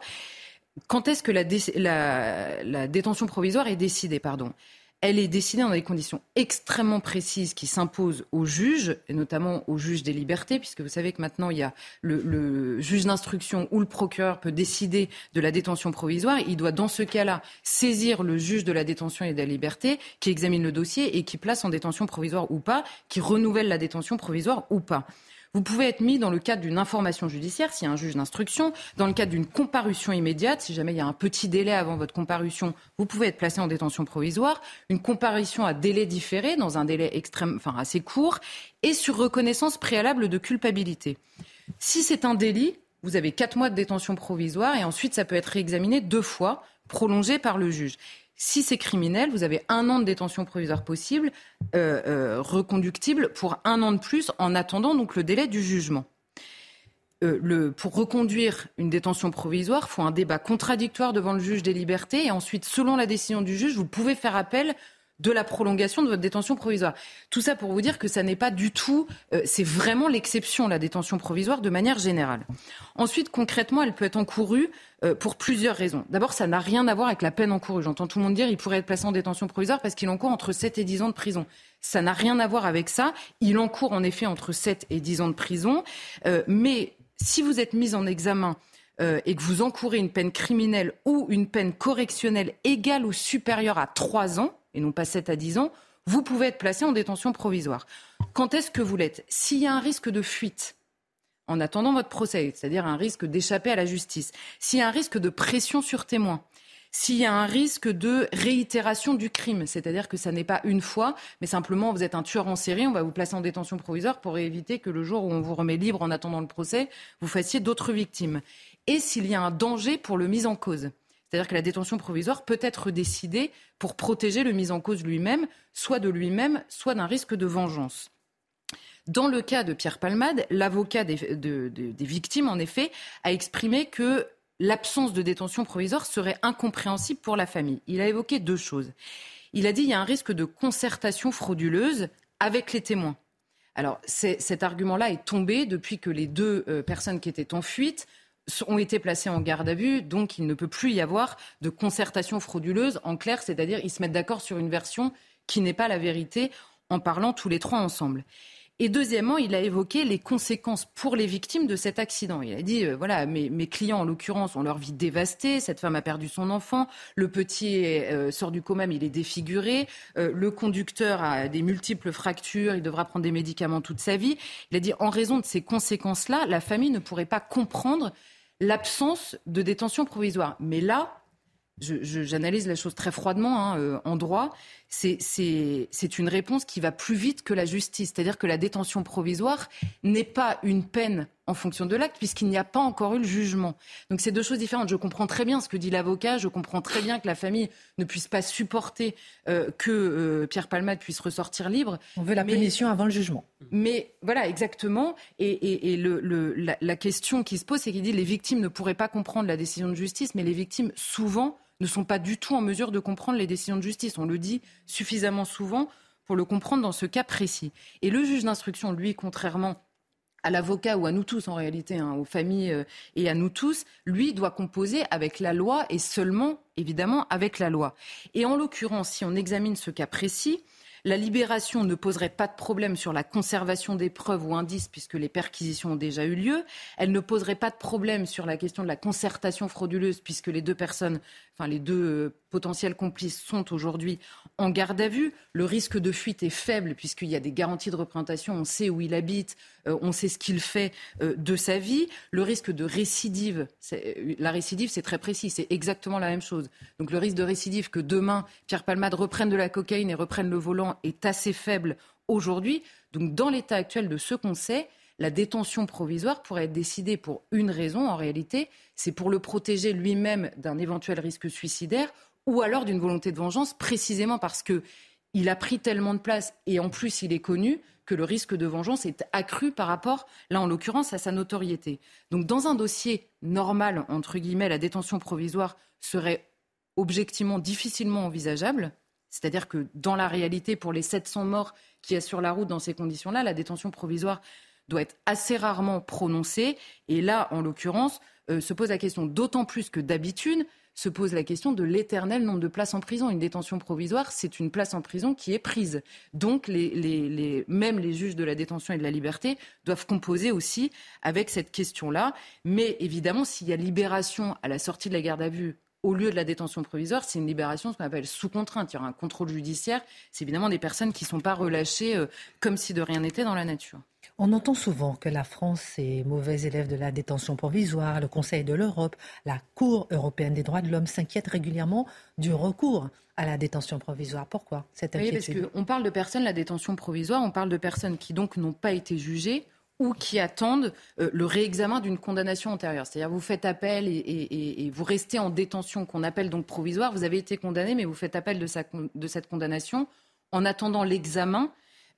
Quand est-ce que la, détention provisoire est décidée pardon? Elle est décidée dans des conditions extrêmement précises qui s'imposent aux juges, et notamment aux juges des libertés, puisque vous savez que maintenant, il y a le, juge d'instruction ou le procureur peut décider de la détention provisoire. Il doit, dans ce cas-là, saisir le juge de la détention et de la liberté, qui examine le dossier et qui place en détention provisoire ou pas, qui renouvelle la détention provisoire ou pas. Vous pouvez être mis dans le cadre d'une information judiciaire, s'il y a un juge d'instruction, dans le cadre d'une comparution immédiate, si jamais il y a un petit délai avant votre comparution, vous pouvez être placé en détention provisoire, une comparution à délai différé, dans un délai extrême, enfin assez court, et sur reconnaissance préalable de culpabilité. Si c'est un délit, vous avez quatre mois de détention provisoire et ensuite ça peut être réexaminé deux fois, prolongé par le juge. Si c'est criminel, vous avez un an de détention provisoire possible, euh, euh, reconductible pour un an de plus en attendant donc le délai du jugement. Euh, pour reconduire une détention provisoire, il faut un débat contradictoire devant le juge des libertés et ensuite, selon la décision du juge, vous pouvez faire appel de la prolongation de votre détention provisoire. Tout ça pour vous dire que ça n'est pas du tout, euh, c'est vraiment l'exception, la détention provisoire, de manière générale. Ensuite, concrètement, elle peut être encourue euh, pour plusieurs raisons. D'abord, ça n'a rien à voir avec la peine encourue. J'entends tout le monde dire qu'il pourrait être placé en détention provisoire parce qu'il encourt entre 7 et 10 ans de prison. Ça n'a rien à voir avec ça. Il encourt en effet entre 7 et 10 ans de prison. Euh, mais si vous êtes mis en examen et que vous encourez une peine criminelle ou une peine correctionnelle égale ou supérieure à 3 ans, et non pas 7 à 10 ans, vous pouvez être placé en détention provisoire. Quand est-ce que vous l'êtes? S'il y a un risque de fuite en attendant votre procès, c'est-à-dire un risque d'échapper à la justice, s'il y a un risque de pression sur témoin, s'il y a un risque de réitération du crime, c'est-à-dire que ça n'est pas une fois, mais simplement vous êtes un tueur en série, on va vous placer en détention provisoire pour éviter que le jour où on vous remet libre en attendant le procès, vous fassiez d'autres victimes. Et s'il y a un danger pour le mis en cause. C'est-à-dire que la détention provisoire peut être décidée pour protéger le mis en cause lui-même, soit de lui-même, soit d'un risque de vengeance. Dans le cas de Pierre Palmade, l'avocat des, victimes, en effet, a exprimé que l'absence de détention provisoire serait incompréhensible pour la famille. Il a évoqué deux choses. Il a dit qu'il y a un risque de concertation frauduleuse avec les témoins. Alors cet argument-là est tombé depuis que les deux euh, personnes qui étaient en fuite ont été placés en garde à vue, donc il ne peut plus y avoir de concertation frauduleuse. En clair, c'est-à-dire ils se mettent d'accord sur une version qui n'est pas la vérité en parlant tous les trois ensemble. Et deuxièmement, il a évoqué les conséquences pour les victimes de cet accident. Il a dit, euh, voilà, mes, clients, en l'occurrence, ont leur vie dévastée. Cette femme a perdu son enfant. Le petit euh, sort du coma, mais il est défiguré. Euh, le conducteur a des multiples fractures. Il devra prendre des médicaments toute sa vie. Il a dit, en raison de ces conséquences-là, la famille ne pourrait pas comprendre l'absence de détention provisoire. Mais là, j'analyse la chose très froidement hein, euh, en droit, c'est une réponse qui va plus vite que la justice. C'est-à-dire que la détention provisoire n'est pas une peine en fonction de l'acte, puisqu'il n'y a pas encore eu le jugement. Donc c'est deux choses différentes. Je comprends très bien ce que dit l'avocat, je comprends très bien que la famille ne puisse pas supporter euh, que euh, Pierre Palmade puisse ressortir libre. On veut la punition avant le jugement. Mais voilà, exactement. Et, le, la, la question qui se pose, c'est qu'il dit les victimes ne pourraient pas comprendre la décision de justice, mais les victimes, souvent, ne sont pas du tout en mesure de comprendre les décisions de justice. On le dit suffisamment souvent pour le comprendre dans ce cas précis. Et le juge d'instruction, lui, contrairement à l'avocat ou à nous tous en réalité, hein, aux familles euh, et à nous tous, lui doit composer avec la loi et seulement, évidemment, avec la loi. Et en l'occurrence, si on examine ce cas précis, la libération ne poserait pas de problème sur la conservation des preuves ou indices puisque les perquisitions ont déjà eu lieu. Elle ne poserait pas de problème sur la question de la concertation frauduleuse puisque les deux personnes, enfin les deux euh, potentiels complices sont aujourd'hui en garde à vue. Le risque de fuite est faible puisqu'il y a des garanties de représentation. On sait où il habite, euh, on sait ce qu'il fait euh, de sa vie. Le risque de récidive, la récidive, c'est très précis, c'est exactement la même chose. Donc le risque de récidive que demain Pierre Palmade reprenne de la cocaïne et reprenne le volant est assez faible aujourd'hui. Donc dans l'état actuel de ce qu'on sait, la détention provisoire pourrait être décidée pour une raison, en réalité, c'est pour le protéger lui-même d'un éventuel risque suicidaire ou alors d'une volonté de vengeance, précisément parce que il a pris tellement de place et en plus il est connu que le risque de vengeance est accru par rapport, là en l'occurrence, à sa notoriété. Donc dans un dossier normal, entre guillemets, la détention provisoire serait objectivement difficilement envisageable. C'est-à-dire que dans la réalité, pour les 700 morts qui y a sur la route dans ces conditions-là, la détention provisoire doit être assez rarement prononcée. Et là, en l'occurrence, euh, se pose la question d'autant plus que d'habitude, se pose la question de l'éternel nombre de places en prison. Une détention provisoire, c'est une place en prison qui est prise. Donc, les, même les juges de la détention et de la liberté doivent composer aussi avec cette question-là. Mais évidemment, s'il y a libération à la sortie de la garde à vue au lieu de la détention provisoire, c'est une libération, ce qu'on appelle sous contrainte. Il y aura un contrôle judiciaire. C'est évidemment des personnes qui ne sont pas relâchées euh, comme si de rien n'était dans la nature. On entend souvent que la France est mauvais élève de la détention provisoire, le Conseil de l'Europe, la Cour européenne des droits de l'homme s'inquiète régulièrement du recours à la détention provisoire. Pourquoi cette inquiétude oui, parce qu'on parle de personnes, la détention provisoire, on parle de personnes qui donc n'ont pas été jugées ou qui attendent euh, le réexamen d'une condamnation antérieure. C'est-à-dire vous faites appel et, vous restez en détention qu'on appelle donc provisoire. Vous avez été condamné, mais vous faites appel de, de cette condamnation en attendant l'examen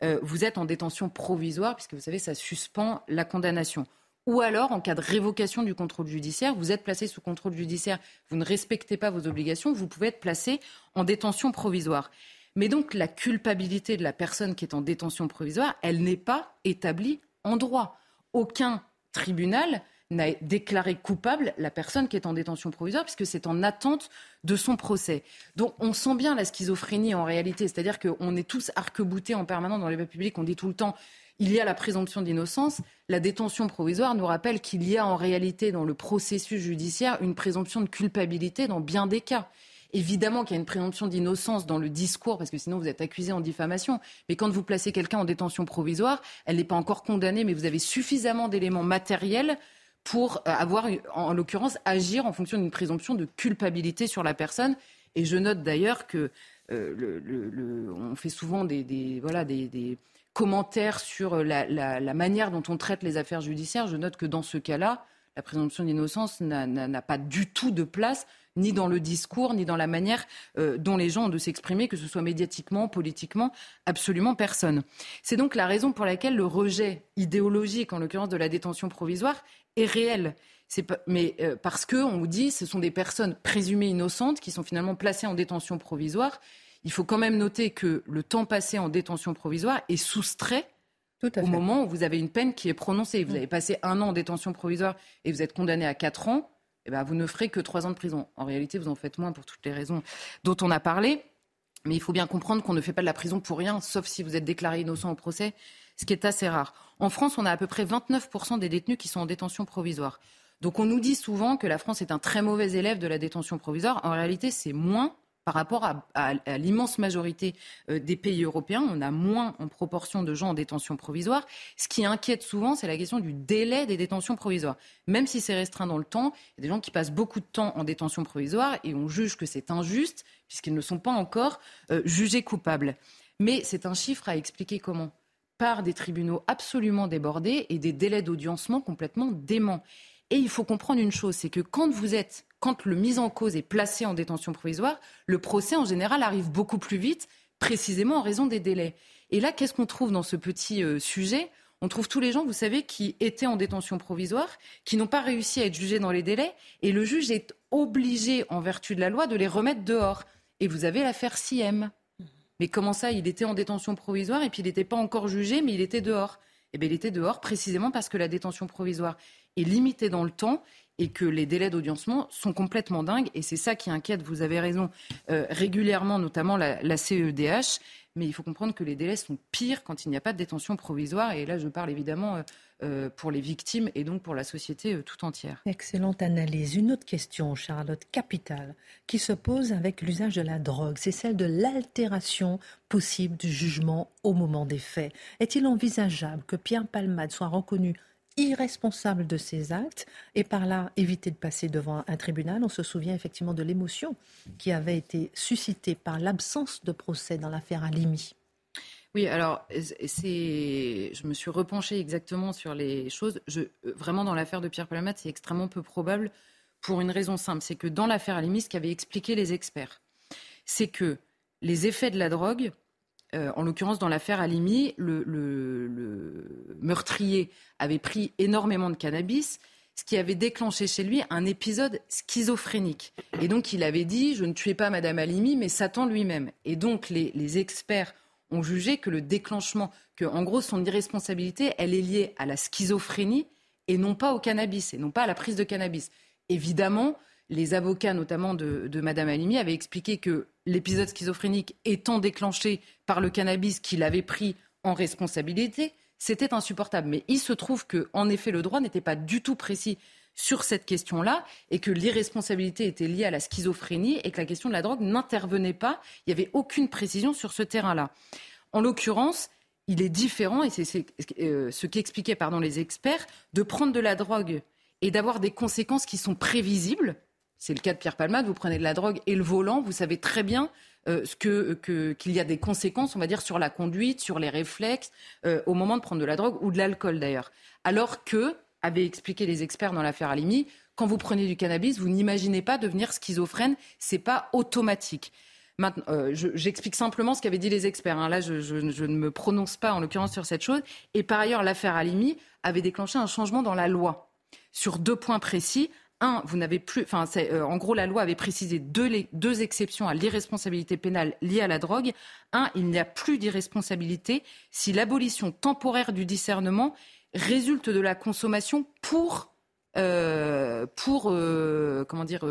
euh, vous êtes en détention provisoire, puisque vous savez, ça suspend la condamnation. Ou alors, en cas de révocation du contrôle judiciaire, vous êtes placé sous contrôle judiciaire, vous ne respectez pas vos obligations, vous pouvez être placé en détention provisoire. Mais donc, la culpabilité de la personne qui est en détention provisoire, elle n'est pas établie en droit. Aucun tribunal n'a déclaré coupable la personne qui est en détention provisoire, puisque c'est en attente de son procès. Donc on sent bien la schizophrénie en réalité, c'est-à-dire qu'on est tous arc-boutés en permanence dans les publics, public, on dit tout le temps il y a la présomption d'innocence. La détention provisoire nous rappelle qu'il y a en réalité dans le processus judiciaire une présomption de culpabilité dans bien des cas. Évidemment qu'il y a une présomption d'innocence dans le discours, parce que sinon vous êtes accusé en diffamation. Mais quand vous placez quelqu'un en détention provisoire, elle n'est pas encore condamnée, mais vous avez suffisamment d'éléments matériels pour euh, avoir, en l'occurrence, agir en fonction d'une présomption de culpabilité sur la personne. Et je note d'ailleurs que euh, on fait souvent des, voilà, des, commentaires sur la, manière dont on traite les affaires judiciaires. Je note que dans ce cas-là, la présomption d'innocence n'a pas du tout de place ni dans le discours, ni dans la manière euh, dont les gens ont de s'exprimer, que ce soit médiatiquement, politiquement, absolument personne. C'est donc la raison pour laquelle le rejet idéologique, en l'occurrence de la détention provisoire, est réel. mais euh, parce qu'on vous dit ce sont des personnes présumées innocentes qui sont finalement placées en détention provisoire. Il faut quand même noter que le temps passé en détention provisoire est soustrait au moment où vous avez une peine qui est prononcée. Vous mm. avez passé un an en détention provisoire et vous êtes condamné à quatre ans. Eh ben, vous ne ferez que trois ans de prison. En réalité, vous en faites moins pour toutes les raisons dont on a parlé. Mais il faut bien comprendre qu'on ne fait pas de la prison pour rien, sauf si vous êtes déclaré innocent au procès, ce qui est assez rare. En France, on a à peu près 29% des détenus qui sont en détention provisoire. Donc on nous dit souvent que la France est un très mauvais élève de la détention provisoire. En réalité, c'est moins par rapport à, l'immense majorité euh, des pays européens. On a moins en proportion de gens en détention provisoire. Ce qui inquiète souvent, c'est la question du délai des détentions provisoires. Même si c'est restreint dans le temps, il y a des gens qui passent beaucoup de temps en détention provisoire et on juge que c'est injuste puisqu'ils ne sont pas encore euh, jugés coupables. Mais c'est un chiffre à expliquer comment? Par des tribunaux absolument débordés et des délais d'audiencement complètement déments. Et il faut comprendre une chose, c'est que quand vous êtes quand le mis en cause est placé en détention provisoire, le procès en général arrive beaucoup plus vite, précisément en raison des délais. Et là, qu'est-ce qu'on trouve dans ce petit euh, sujet? On trouve tous les gens, vous savez, qui étaient en détention provisoire, qui n'ont pas réussi à être jugés dans les délais, et le juge est obligé, en vertu de la loi, de les remettre dehors. Et vous avez l'affaire Siem. Mais comment ça, il était en détention provisoire et puis il n'était pas encore jugé, mais il était dehors Eh bien, il était dehors précisément parce que la détention provisoire est limitée dans le temps et que les délais d'audiencement sont complètement dingues. Et c'est ça qui inquiète, vous avez raison, euh, régulièrement, notamment la, CEDH. Mais il faut comprendre que les délais sont pires quand il n'y a pas de détention provisoire. Et là, je parle évidemment euh, euh, pour les victimes et donc pour la société tout entière. Excellente analyse. Une autre question, Charlotte, capitale, qui se pose avec l'usage de la drogue, c'est celle de l'altération possible du jugement au moment des faits. Est-il envisageable que Pierre Palmade soit reconnu irresponsable de ses actes et par là éviter de passer devant un tribunal. On se souvient effectivement de l'émotion qui avait été suscitée par l'absence de procès dans l'affaire Alimi. Oui, alors c'est, je me suis repenché exactement sur les choses. Je, vraiment, dans l'affaire de Pierre Palmade, c'est extrêmement peu probable pour une raison simple, c'est que dans l'affaire Alimis, ce qu'avaient expliqué les experts, c'est que les effets de la drogue, euh, en l'occurrence dans l'affaire Alimi, le, meurtrier avait pris énormément de cannabis, ce qui avait déclenché chez lui un épisode schizophrénique. Et donc il avait dit, je ne tuais pas Madame Alimi, mais Satan lui-même. Et donc les, les experts ont jugé que le déclenchement, que en gros son irresponsabilité, elle est liée à la schizophrénie et non pas au cannabis, et non pas à la prise de cannabis. Évidemment, les avocats, notamment de, de Madame Alimi, avaient expliqué que l'épisode schizophrénique étant déclenché par le cannabis qu'il avait pris en responsabilité, c'était insupportable. Mais il se trouve que, en effet, le droit n'était pas du tout précis sur cette question-là et que l'irresponsabilité était liée à la schizophrénie et que la question de la drogue n'intervenait pas. Il n'y avait aucune précision sur ce terrain-là. En l'occurrence, il est différent, et c'est euh, ce qu'expliquaient pardon, les experts, de prendre de la drogue et d'avoir des conséquences qui sont prévisibles. C'est le cas de Pierre Palmade, vous prenez de la drogue et le volant, vous savez très bien euh, qu'il y a des conséquences, on va dire, sur la conduite, sur les réflexes, euh, au moment de prendre de la drogue ou de l'alcool d'ailleurs. Alors que, avaient expliqué les experts dans l'affaire Alimi, quand vous prenez du cannabis, vous n'imaginez pas devenir schizophrène, c'est pas automatique. Maintenant, euh, j'explique simplement ce qu'avaient dit les experts. Hein. Là, je, ne me prononce pas en l'occurrence sur cette chose. Et par ailleurs, l'affaire Alimi avait déclenché un changement dans la loi sur deux points précis. Un, vous n'avez plus, enfin, euh, en gros, la loi avait précisé deux, exceptions à l'irresponsabilité pénale liée à la drogue. Un, il n'y a plus d'irresponsabilité si l'abolition temporaire du discernement résulte de la consommation pour, euh, euh, comment dire,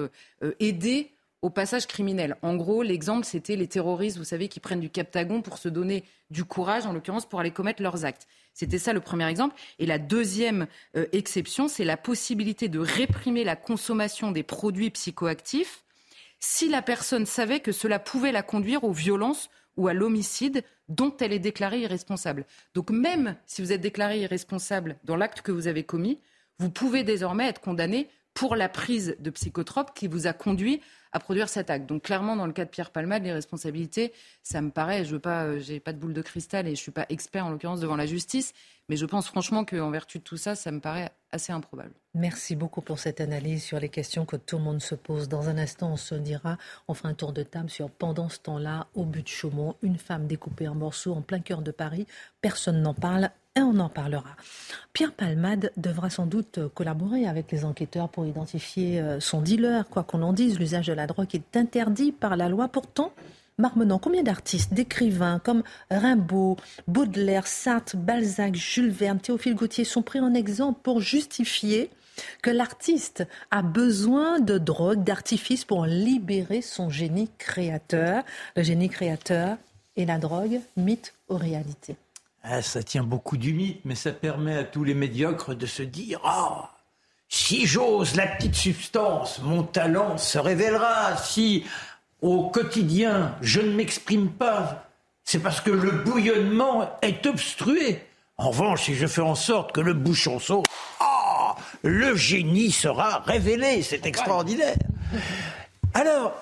aider au passage criminel. En gros, l'exemple, c'était les terroristes, vous savez, qui prennent du captagon pour se donner du courage, en l'occurrence, pour aller commettre leurs actes. C'était ça le premier exemple. Et la deuxième euh, exception, c'est la possibilité de réprimer la consommation des produits psychoactifs si la personne savait que cela pouvait la conduire aux violences ou à l'homicide dont elle est déclarée irresponsable. Donc même si vous êtes déclaré irresponsable dans l'acte que vous avez commis, vous pouvez désormais être condamné pour la prise de psychotropes qui vous a conduit à produire cet acte. Donc clairement, dans le cas de Pierre Palmade, les responsabilités, ça me paraît, je veux pas, euh, de boule de cristal et je suis pas expert en l'occurrence devant la justice, mais je pense franchement qu'en vertu de tout ça, ça me paraît assez improbable. Merci beaucoup pour cette analyse sur les questions que tout le monde se pose. Dans un instant, on se dira, on fera un tour de table sur pendant ce temps-là, au but de Chaumont, une femme découpée en morceaux en plein cœur de Paris. Personne n'en parle et on en parlera. Pierre Palmade devra sans doute collaborer avec les enquêteurs pour identifier euh, son dealer. Quoi qu'on en dise, l'usage de la drogue est interdit par la loi. Pourtant, Marmenant, combien d'artistes, d'écrivains comme Rimbaud, Baudelaire, Sartre, Balzac, Jules Verne, Théophile Gautier sont pris en exemple pour justifier que l'artiste a besoin de drogue, d'artifice pour libérer son génie créateur. Le génie créateur et la drogue, mythe ou réalité ah, Ça tient beaucoup du mythe, mais ça permet à tous les médiocres de se dire Ah, si j'ose la petite substance, mon talent se révélera. Si au quotidien, je ne m'exprime pas, c'est parce que le bouillonnement est obstrué. En revanche, si je fais en sorte que le bouchon saute, oh, le génie sera révélé. C'est extraordinaire. Alors,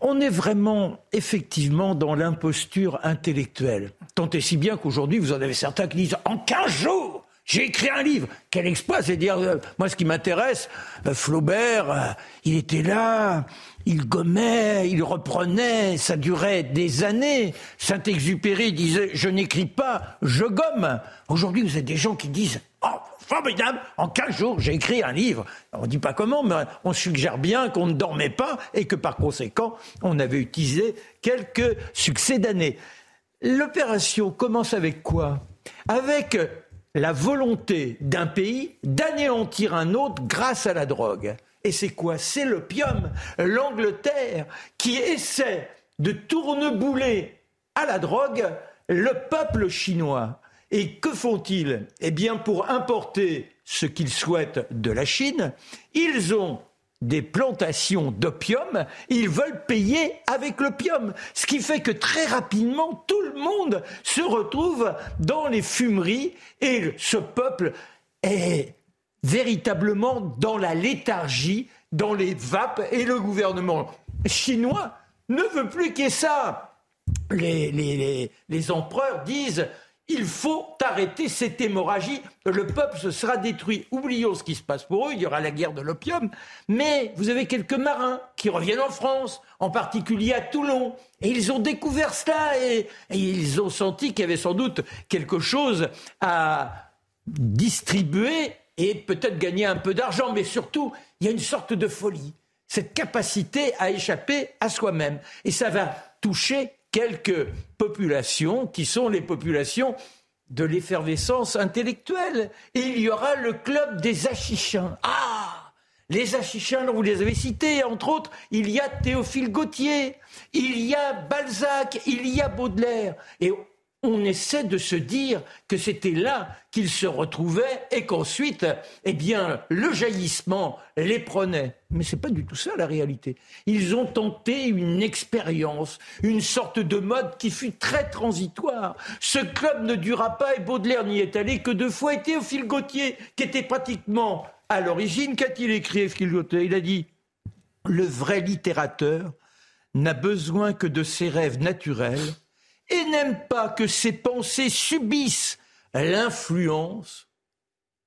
on est vraiment, effectivement, dans l'imposture intellectuelle. Tant et si bien qu'aujourd'hui, vous en avez certains qui disent en 15 jours, j'ai écrit un livre. Quel exploit, c'est dire, euh, moi ce qui m'intéresse, euh, Flaubert, euh, il était là, il gommait, il reprenait, ça durait des années. Saint-Exupéry disait Je n'écris pas, je gomme. Aujourd'hui, vous avez des gens qui disent Oh, formidable, en 15 jours, j'ai écrit un livre. On ne dit pas comment, mais on suggère bien qu'on ne dormait pas et que par conséquent, on avait utilisé quelques succès d'années. L'opération commence avec quoi? Avec la volonté d'un pays d'anéantir un autre grâce à la drogue. Et c'est quoi? C'est l'opium. L'Angleterre qui essaie de tournebouler à la drogue le peuple chinois. Et que font-ils? Eh bien, pour importer ce qu'ils souhaitent de la Chine, ils ont des plantations d'opium, ils veulent payer avec l'opium. Ce qui fait que très rapidement, tout le monde se retrouve dans les fumeries et ce peuple est véritablement dans la léthargie, dans les vapes, et le gouvernement chinois ne veut plus qu'il y ait ça. les, les empereurs disent il faut arrêter cette hémorragie. Le peuple se sera détruit. Oublions ce qui se passe pour eux. Il y aura la guerre de l'opium. Mais vous avez quelques marins qui reviennent en France, en particulier à Toulon. Et ils ont découvert cela et, ils ont senti qu'il y avait sans doute quelque chose à distribuer et peut-être gagner un peu d'argent. Mais surtout, il y a une sorte de folie. Cette capacité à échapper à soi-même. Et ça va toucher quelques populations qui sont les populations de l'effervescence intellectuelle. Il y aura le club des achichins. Ah Les achichins, vous les avez cités, entre autres, il y a Théophile Gautier, il y a Balzac, il y a Baudelaire. On essaie de se dire que c'était là qu'ils se retrouvaient et qu'ensuite, eh bien, le jaillissement les prenait. Mais c'est pas du tout ça la réalité. Ils ont tenté une expérience, une sorte de mode qui fut très transitoire. Ce club ne dura pas et Baudelaire n'y est allé que deux fois. Et Théophile Gautier, qui était pratiquement à l'origine, qu'a-t-il écrit Théophile Gautier? Il a dit Le vrai littérateur n'a besoin que de ses rêves naturels et n'aime pas que ses pensées subissent l'influence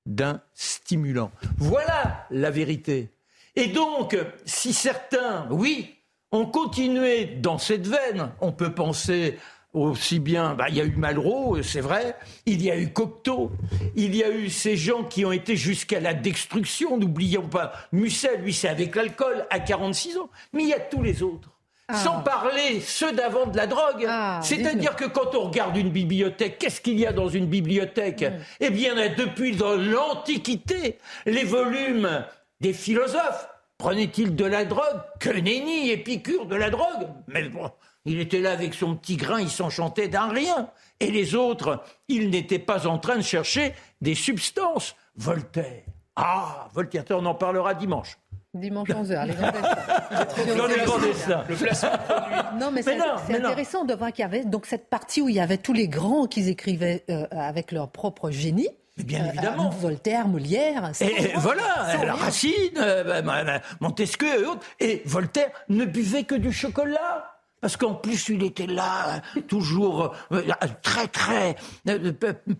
d'un stimulant. Voilà la vérité. Et donc, si certains, oui, ont continué dans cette veine, on peut penser aussi bien, bah, il y a eu Malraux, c'est vrai, il y a eu Cocteau, il y a eu ces gens qui ont été jusqu'à la destruction, n'oublions pas, Musset, lui c'est avec l'alcool à 46 ans, mais il y a tous les autres. Ah. Sans parler ceux d'avant de la drogue. Ah, C'est-à-dire que quand on regarde une bibliothèque, qu'est-ce qu'il y a dans une bibliothèque Eh bien, depuis l'Antiquité, les volumes des philosophes. Prenaient-ils de la drogue Que nenni, Épicure de la drogue Mais bon, il était là avec son petit grain, il s'enchantait d'un rien. Et les autres, ils n'étaient pas en train de chercher des substances. Voltaire. Ah, Voltaire, on en parlera dimanche. Dimanche 11h, les Le Non, mais c'est intéressant de voir qu'il y avait donc cette partie où il y avait tous les grands qui écrivaient euh, avec leur propre génie. Mais bien euh, évidemment. Voltaire, Molière. Et, voilà, la Racine, euh, bah, Montesquieu et autres. Et Voltaire ne buvait que du chocolat. Parce qu'en plus, il était là, toujours euh, très, très, euh,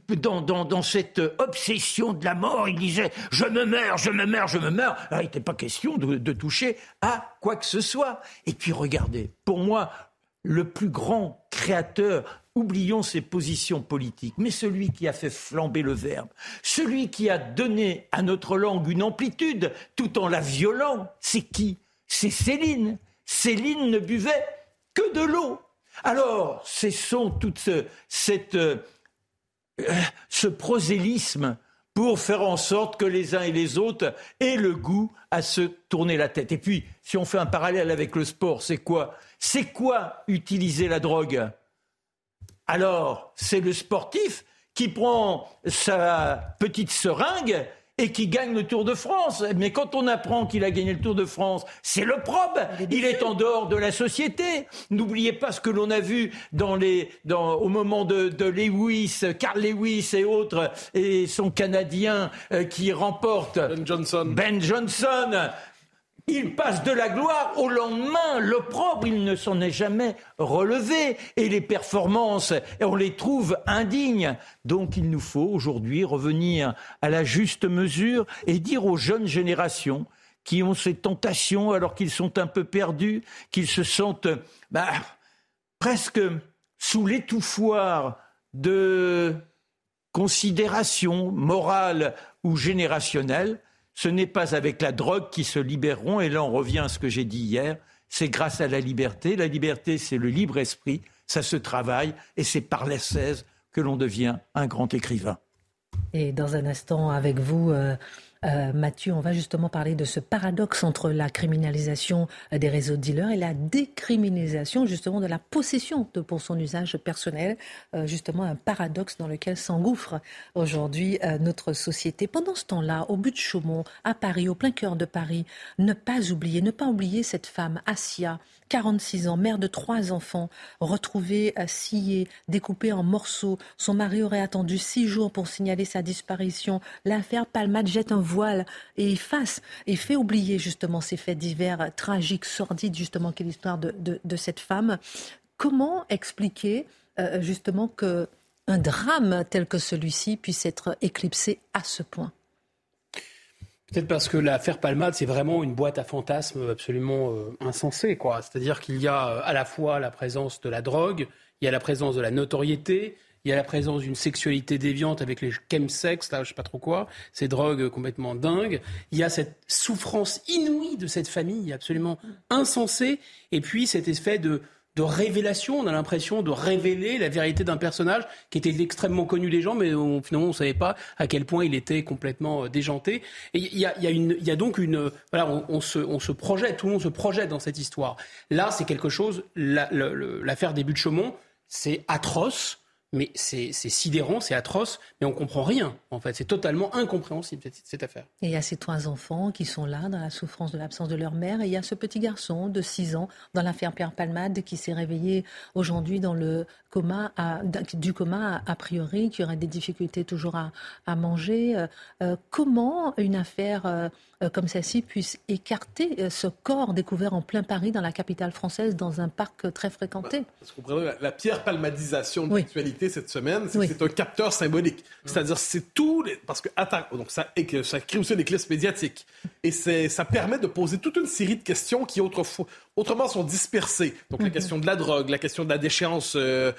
dans, dans, dans, cette obsession de la mort. Il disait Je me meurs, je me meurs, je me meurs. Alors, il n'était pas question de, de, toucher à quoi que ce soit. Et puis, regardez, pour moi, le plus grand créateur, oublions ses positions politiques, mais celui qui a fait flamber le verbe, celui qui a donné à notre langue une amplitude tout en la violant, c'est qui? C'est Céline. Céline ne buvait que de l'eau. Alors, cessons tout ce, cette, euh, ce prosélyisme pour faire en sorte que les uns et les autres aient le goût à se tourner la tête. Et puis, si on fait un parallèle avec le sport, c'est quoi? C'est quoi utiliser la drogue? Alors, c'est le sportif qui prend sa petite seringue et qui gagne le Tour de France. Mais quand on apprend qu'il a gagné le Tour de France, c'est le probe. Il est en dehors de la société. N'oubliez pas ce que l'on a vu dans les, dans, au moment de, de, Lewis, Carl Lewis et autres, et son Canadien euh, qui remporte Ben Johnson. Ben Johnson il passe de la gloire au lendemain. L'opprobre, il ne s'en est jamais relevé. Et les performances, on les trouve indignes. Donc il nous faut aujourd'hui revenir à la juste mesure et dire aux jeunes générations qui ont ces tentations alors qu'ils sont un peu perdus, qu'ils se sentent bah, presque sous l'étouffoir de considérations morales ou générationnelles, ce n'est pas avec la drogue qu'ils se libéreront. Et là, on revient à ce que j'ai dit hier. C'est grâce à la liberté. La liberté, c'est le libre esprit. Ça se travaille. Et c'est par l'ascèse que l'on devient un grand écrivain. Et dans un instant, avec vous, euh, euh, Mathieu, on va justement parler de ce paradoxe entre la criminalisation des réseaux de dealers et la décriminalisation justement de la possession pour son usage personnel. Euh, justement, un paradoxe dans lequel s'engouffre aujourd'hui euh, notre société. Pendant ce temps-là, au but de Chaumont, à Paris, au plein cœur de Paris, ne pas oublier, ne pas oublier cette femme, Asia, 46 ans, mère de trois enfants, retrouvée sciée, découpée en morceaux. Son mari aurait attendu six jours pour signaler sa disparition. L'affaire Palmade jette un voile et efface et fait oublier justement ces faits divers tragiques, sordides, justement, qu'est l'histoire de, cette femme comment expliquer justement que un drame tel que celui-ci puisse être éclipsé à ce point? Peut-être parce que l'affaire Palmade, c'est vraiment une boîte à fantasmes absolument euh, insensée. C'est-à-dire qu'il y a euh, à la fois la présence de la drogue, il y a la présence de la notoriété, il y a la présence d'une sexualité déviante avec les chemsex, là, je sais pas trop quoi, ces drogues complètement dingues. Il y a cette souffrance inouïe de cette famille absolument insensée. Et puis cet effet de, de révélation. On a l'impression de révéler la vérité d'un personnage qui était extrêmement connu des gens, mais finalement on ne savait pas à quel point il était complètement euh, déjanté. Et il y a, donc une, voilà, on, se, on, se, projette, tout le monde se projette dans cette histoire. Là, c'est quelque chose. L'affaire des buts de Chaumont, c'est atroce mais c'est sidérant, c'est atroce, mais on comprend rien, en fait. C'est totalement incompréhensible, cette, affaire. Et il y a ces trois enfants qui sont là, dans la souffrance de l'absence de leur mère, et il y a ce petit garçon de 6 ans, dans l'affaire Pierre Palmade, qui s'est réveillé aujourd'hui dans le coma, du coma, a, priori, qui aurait des difficultés toujours à, manger. Euh, euh, comment une affaire... Euh, comme celle-ci puisse écarter ce corps découvert en plein Paris, dans la capitale française, dans un parc très fréquenté? Bah, la, pierre palmadisation de l'actualité cette semaine, c'est un capteur symbolique. C'est-à-dire, c'est tout. Parce que, attends, donc ça, ça crée aussi une éclipse médiatique. Et ça permet de poser toute une série de questions qui autrefois, autrement sont dispersées. Donc, la mhm. question de la drogue, la question de la déchéance euh,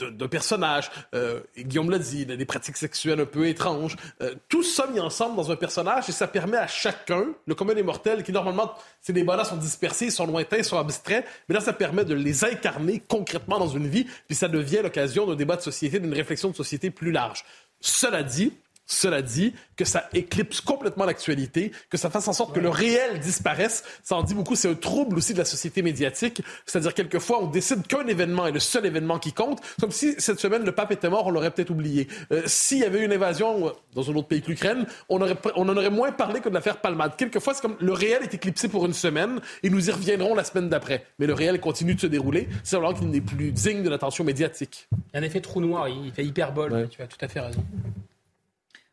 d'un personnage. Euh, Guillaume l'a dit, il a des pratiques sexuelles un peu étranges. Euh, tout ça mis ensemble dans un personnage et ça permet à chacun, le commun des mortels, qui normalement, ces débats-là sont dispersés, sont lointains, sont abstraits, mais là, ça permet de les incarner concrètement dans une vie, puis ça devient l'occasion d'un débat de société, d'une réflexion de société plus large. Cela dit, cela dit, que ça éclipse complètement l'actualité, que ça fasse en sorte que le réel disparaisse, ça en dit beaucoup. C'est un trouble aussi de la société médiatique. C'est-à-dire, quelquefois, on décide qu'un événement est le seul événement qui compte. Comme si cette semaine, le pape était mort, on l'aurait peut-être oublié. Euh, s'il y avait eu une invasion euh, dans un autre pays que l'Ukraine, on, aurait, on en aurait moins parlé que de l'affaire Palmade. Quelquefois, c'est comme le réel est éclipsé pour une semaine et nous y reviendrons la semaine d'après. Mais le réel continue de se dérouler. C'est alors qu'il n'est plus digne de l'attention médiatique. Il y a un effet trou noir, il fait hyperbole. Tu as tout à fait raison.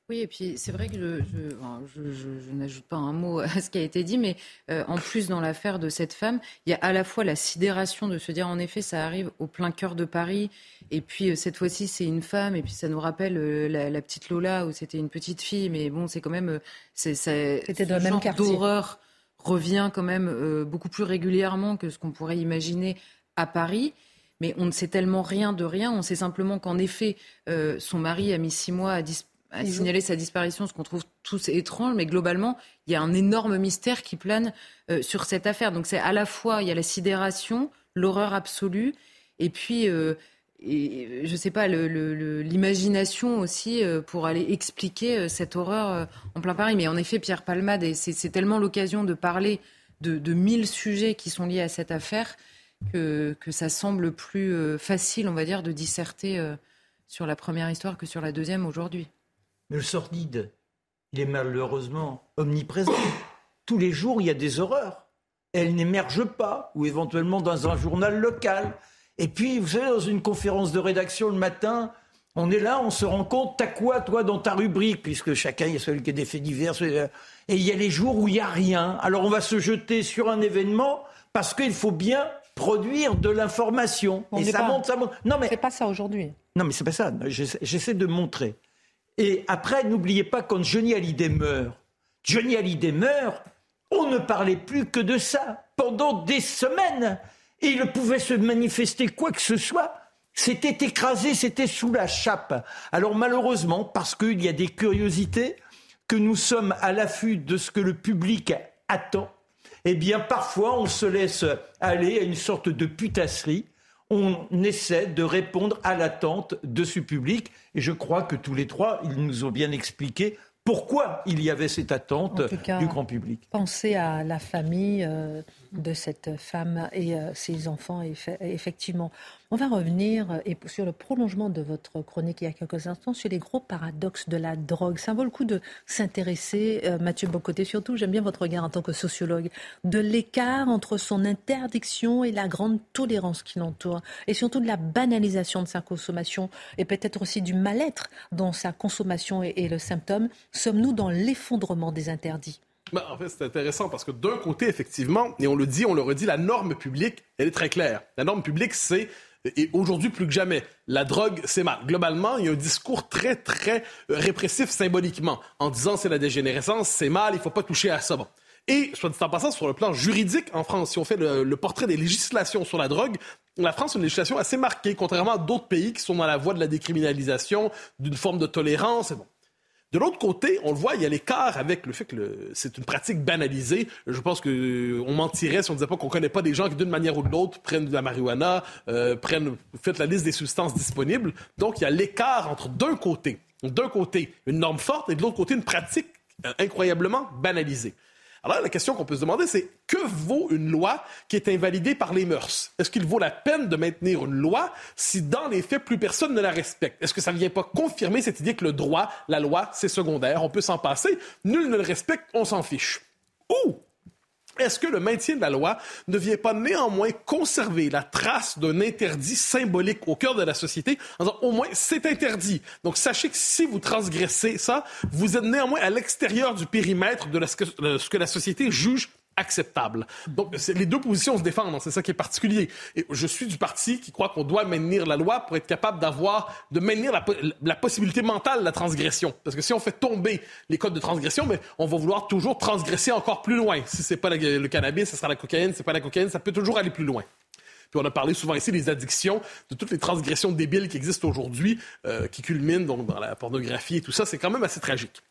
Oui, et puis c'est vrai que je, n'ajoute pas un mot à ce qui a été dit, mais euh, en plus dans l'affaire de cette femme, il y a à la fois la sidération de se dire en effet ça arrive au plein cœur de Paris, et puis euh, cette fois-ci c'est une femme, et puis ça nous rappelle euh, la, petite Lola où c'était une petite fille, mais bon c'est quand même c'est c'était dans le même d'horreur revient quand même beaucoup plus régulièrement que ce qu'on pourrait imaginer à Paris mais on ne sait tellement rien de rien. On sait simplement qu'en effet, son mari a mis six mois à disparaître à signaler sa disparition, ce qu'on trouve tous étrange, mais globalement, il y a un énorme mystère qui plane euh, sur cette affaire. Donc c'est à la fois, il y a la sidération, l'horreur absolue, et puis, euh, et, je sais pas, l'imagination aussi euh, pour aller expliquer cette horreur en plein Paris. Mais en effet, Pierre Palmade, c'est tellement l'occasion de parler de, mille sujets qui sont liés à cette affaire que, que ça semble plus facile, on va dire, de disserter sur la première histoire que sur la deuxième aujourd'hui. Mais le sordide, il est malheureusement omniprésent. Tous les jours, il y a des horreurs. Elles n'émergent pas, ou éventuellement dans un journal local. Et puis, vous savez, dans une conférence de rédaction le matin, on est là, on se rend compte, t'as quoi, toi, dans ta rubrique? Puisque chacun, il y a celui qui a des faits divers, et il y a les jours où il n'y a rien. Alors, on va se jeter sur un événement parce qu'il faut bien produire de l'information. Et ça monte, ça monte. Non, mais. C'est pas ça aujourd'hui. Non, mais c'est pas ça. J'essaie de montrer. Et après, n'oubliez pas, quand Johnny Hallyday meurt, Johnny Hallyday meurt, on ne parlait plus que de ça pendant des semaines. Et il pouvait se manifester quoi que ce soit. C'était écrasé, c'était sous la chape. Alors malheureusement, parce qu'il y a des curiosités, que nous sommes à l'affût de ce que le public attend, eh bien parfois on se laisse aller à une sorte de putasserie on essaie de répondre à l'attente de ce public. Et je crois que tous les trois, ils nous ont bien expliqué pourquoi il y avait cette attente du grand public. Pensez à la famille euh, de cette femme et euh, ses enfants, effectivement. On va revenir euh, et sur le prolongement de votre chronique il y a quelques instants sur les gros paradoxes de la drogue. Ça vaut le coup de s'intéresser, Mathieu Bocoté, surtout, j'aime bien votre regard en tant que sociologue, de l'écart entre son interdiction et la grande tolérance qui l'entoure, et surtout de la banalisation de sa consommation, et peut-être aussi du mal-être dont sa consommation est le symptôme. Sommes-nous dans l'effondrement des interdits? Ben, en fait, c'est intéressant parce que d'un côté, effectivement, et on le dit, on le redit, la norme publique, elle est très claire. La norme publique, c'est et aujourd'hui plus que jamais, la drogue, c'est mal. Globalement, il y a un discours très, très euh, répressif symboliquement, en disant c'est la dégénérescence, c'est mal, il ne faut pas toucher à ça. Bon. Et, soit dit en passant, sur le plan juridique en France, si on fait le, le, portrait des législations sur la drogue, la France a une législation assez marquée, contrairement à d'autres pays qui sont dans la voie de la décriminalisation, d'une forme de tolérance. Et bon. De l'autre côté, on le voit, il y a l'écart avec le fait que c'est une pratique banalisée. Je pense qu'on euh, mentirait si on disait pas qu'on connaît pas des gens qui, d'une manière ou de l'autre, prennent de la marijuana, euh, prennent, faites la liste des substances disponibles. Donc, il y a l'écart entre d'un côté, d'un côté, une norme forte et de l'autre côté, une pratique euh, incroyablement banalisée. Alors la question qu'on peut se demander, c'est que vaut une loi qui est invalidée par les mœurs? Est-ce qu'il vaut la peine de maintenir une loi si dans les faits, plus personne ne la respecte? Est-ce que ça ne vient pas confirmer cette idée que le droit, la loi, c'est secondaire? On peut s'en passer. Nul ne le respecte, on s'en fiche. Ou est-ce que le maintien de la loi ne vient pas néanmoins conserver la trace d'un interdit symbolique au cœur de la société? En disant au moins c'est interdit. Donc sachez que si vous transgressez ça, vous êtes néanmoins à l'extérieur du périmètre de ce que la société juge acceptable. Donc, les deux positions se défendent, hein, c'est ça qui est particulier. Et je suis du parti qui croit qu'on doit maintenir la loi pour être capable d'avoir, de maintenir la, possibilité mentale de la transgression. Parce que si on fait tomber les codes de transgression, mais on va vouloir toujours transgresser encore plus loin. Si c'est pas le cannabis, ce sera la cocaïne. Si c'est pas la cocaïne, ça peut toujours aller plus loin. Puis on a parlé souvent ici des addictions, de toutes les transgressions débiles qui existent aujourd'hui, euh, qui culminent dans la pornographie et tout ça. C'est quand même assez tragique.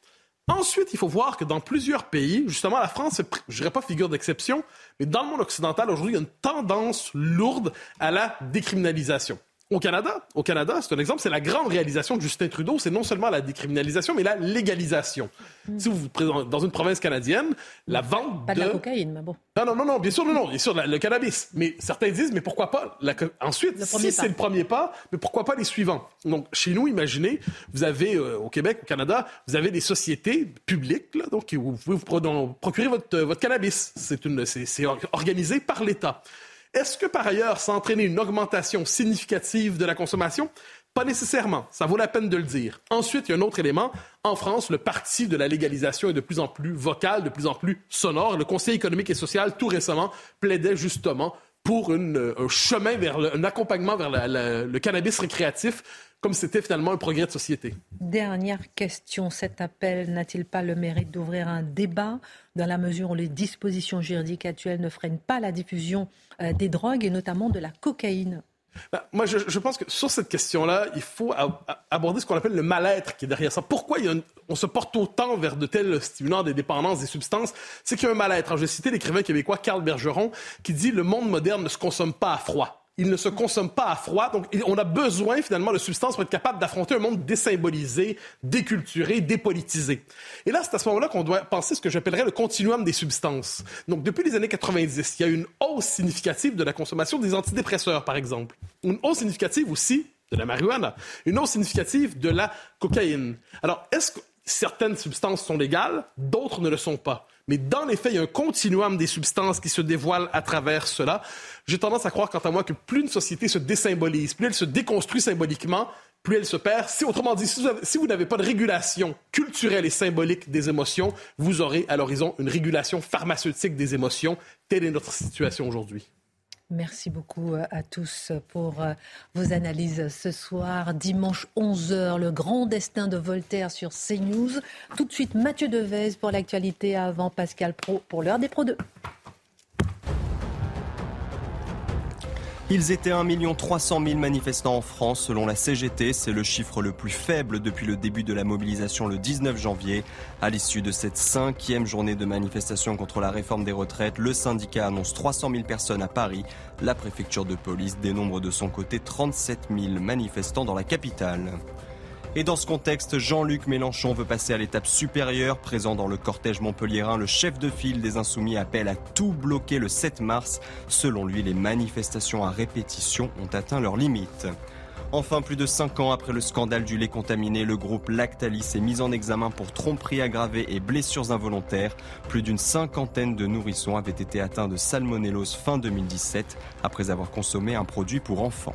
Ensuite, il faut voir que dans plusieurs pays, justement la France, je dirais pas figure d'exception, mais dans le monde occidental aujourd'hui, il y a une tendance lourde à la décriminalisation. Au Canada, au Canada, c'est un exemple, c'est la grande réalisation de Justin Trudeau, c'est non seulement la décriminalisation, mais la légalisation. Hmm. Si vous vous présentez dans une province canadienne, la vente pas de... la cocaïne, mais bon. Non, non, non, non, bien sûr, non, non, bien sûr, le cannabis. Mais certains disent, mais pourquoi pas Ensuite, si c'est le premier pas, mais pourquoi pas les suivants? Donc, chez nous, imaginez, vous avez euh, au Québec, au Canada, vous avez des sociétés publiques, là, donc vous pouvez vous procurer votre, votre cannabis. C'est une, c'est organisé par l'État. Est-ce que par ailleurs, ça a entraîné une augmentation significative de la consommation? Pas nécessairement, ça vaut la peine de le dire. Ensuite, il y a un autre élément. En France, le parti de la légalisation est de plus en plus vocal, de plus en plus sonore. Le Conseil économique et social, tout récemment, plaidait justement pour un chemin vers un accompagnement vers le cannabis récréatif comme c'était finalement un progrès de société. Dernière question, cet appel n'a-t-il pas le mérite d'ouvrir un débat dans la mesure où les dispositions juridiques actuelles ne freinent pas la diffusion euh, des drogues et notamment de la cocaïne? Bah, moi, je, pense que sur cette question-là, il faut aborder ce qu'on appelle le mal-être qui est derrière ça. Pourquoi on se porte autant vers de tels stimulants des dépendances, des substances? C'est qu'il y a un mal-être. Je vais citer l'écrivain québécois Carl Bergeron qui dit Le monde moderne ne se consomme pas à froid il ne se consomme pas à froid. Donc, on a besoin finalement de substances pour être capable d'affronter un monde désymbolisé, déculturé, dépolitisé. Et là, c'est à ce moment-là qu'on doit penser ce que j'appellerais le continuum des substances. Donc, depuis les années 90, il y a une hausse significative de la consommation des antidépresseurs, par exemple. Une hausse significative aussi de la marijuana. Une hausse significative de la cocaïne. Alors, est-ce que certaines substances sont légales, d'autres ne le sont pas? Mais dans les faits, il y a un continuum des substances qui se dévoilent à travers cela. J'ai tendance à croire, quant à moi, que plus une société se désymbolise, plus elle se déconstruit symboliquement, plus elle se perd. Si, autrement dit, si vous n'avez pas de régulation culturelle et symbolique des émotions, vous aurez à l'horizon une régulation pharmaceutique des émotions. Telle est notre situation aujourd'hui. Merci beaucoup euh, à tous pour euh, vos analyses ce soir. Dimanche 11h, le grand destin de Voltaire sur CNews. Tout de suite, Mathieu Devez pour l'actualité avant Pascal Pro pour l'heure des Pro 2. Ils étaient 1 300 000 manifestants en France selon la CGT. C'est le chiffre le plus faible depuis le début de la mobilisation le 19 janvier. À l'issue de cette cinquième journée de manifestation contre la réforme des retraites, le syndicat annonce 300 000 personnes à Paris. La préfecture de police dénombre de son côté 37 000 manifestants dans la capitale. Et dans ce contexte, Jean-Luc Mélenchon veut passer à l'étape supérieure. Présent dans le cortège montpelliérain, le chef de file des Insoumis appelle à tout bloquer le 7 mars. Selon lui, les manifestations à répétition ont atteint leurs limites. Enfin, plus de 5 ans après le scandale du lait contaminé, le groupe Lactalis est mis en examen pour tromperie aggravée et blessures involontaires. Plus d'une cinquantaine de nourrissons avaient été atteints de salmonellose fin 2017 après avoir consommé un produit pour enfants.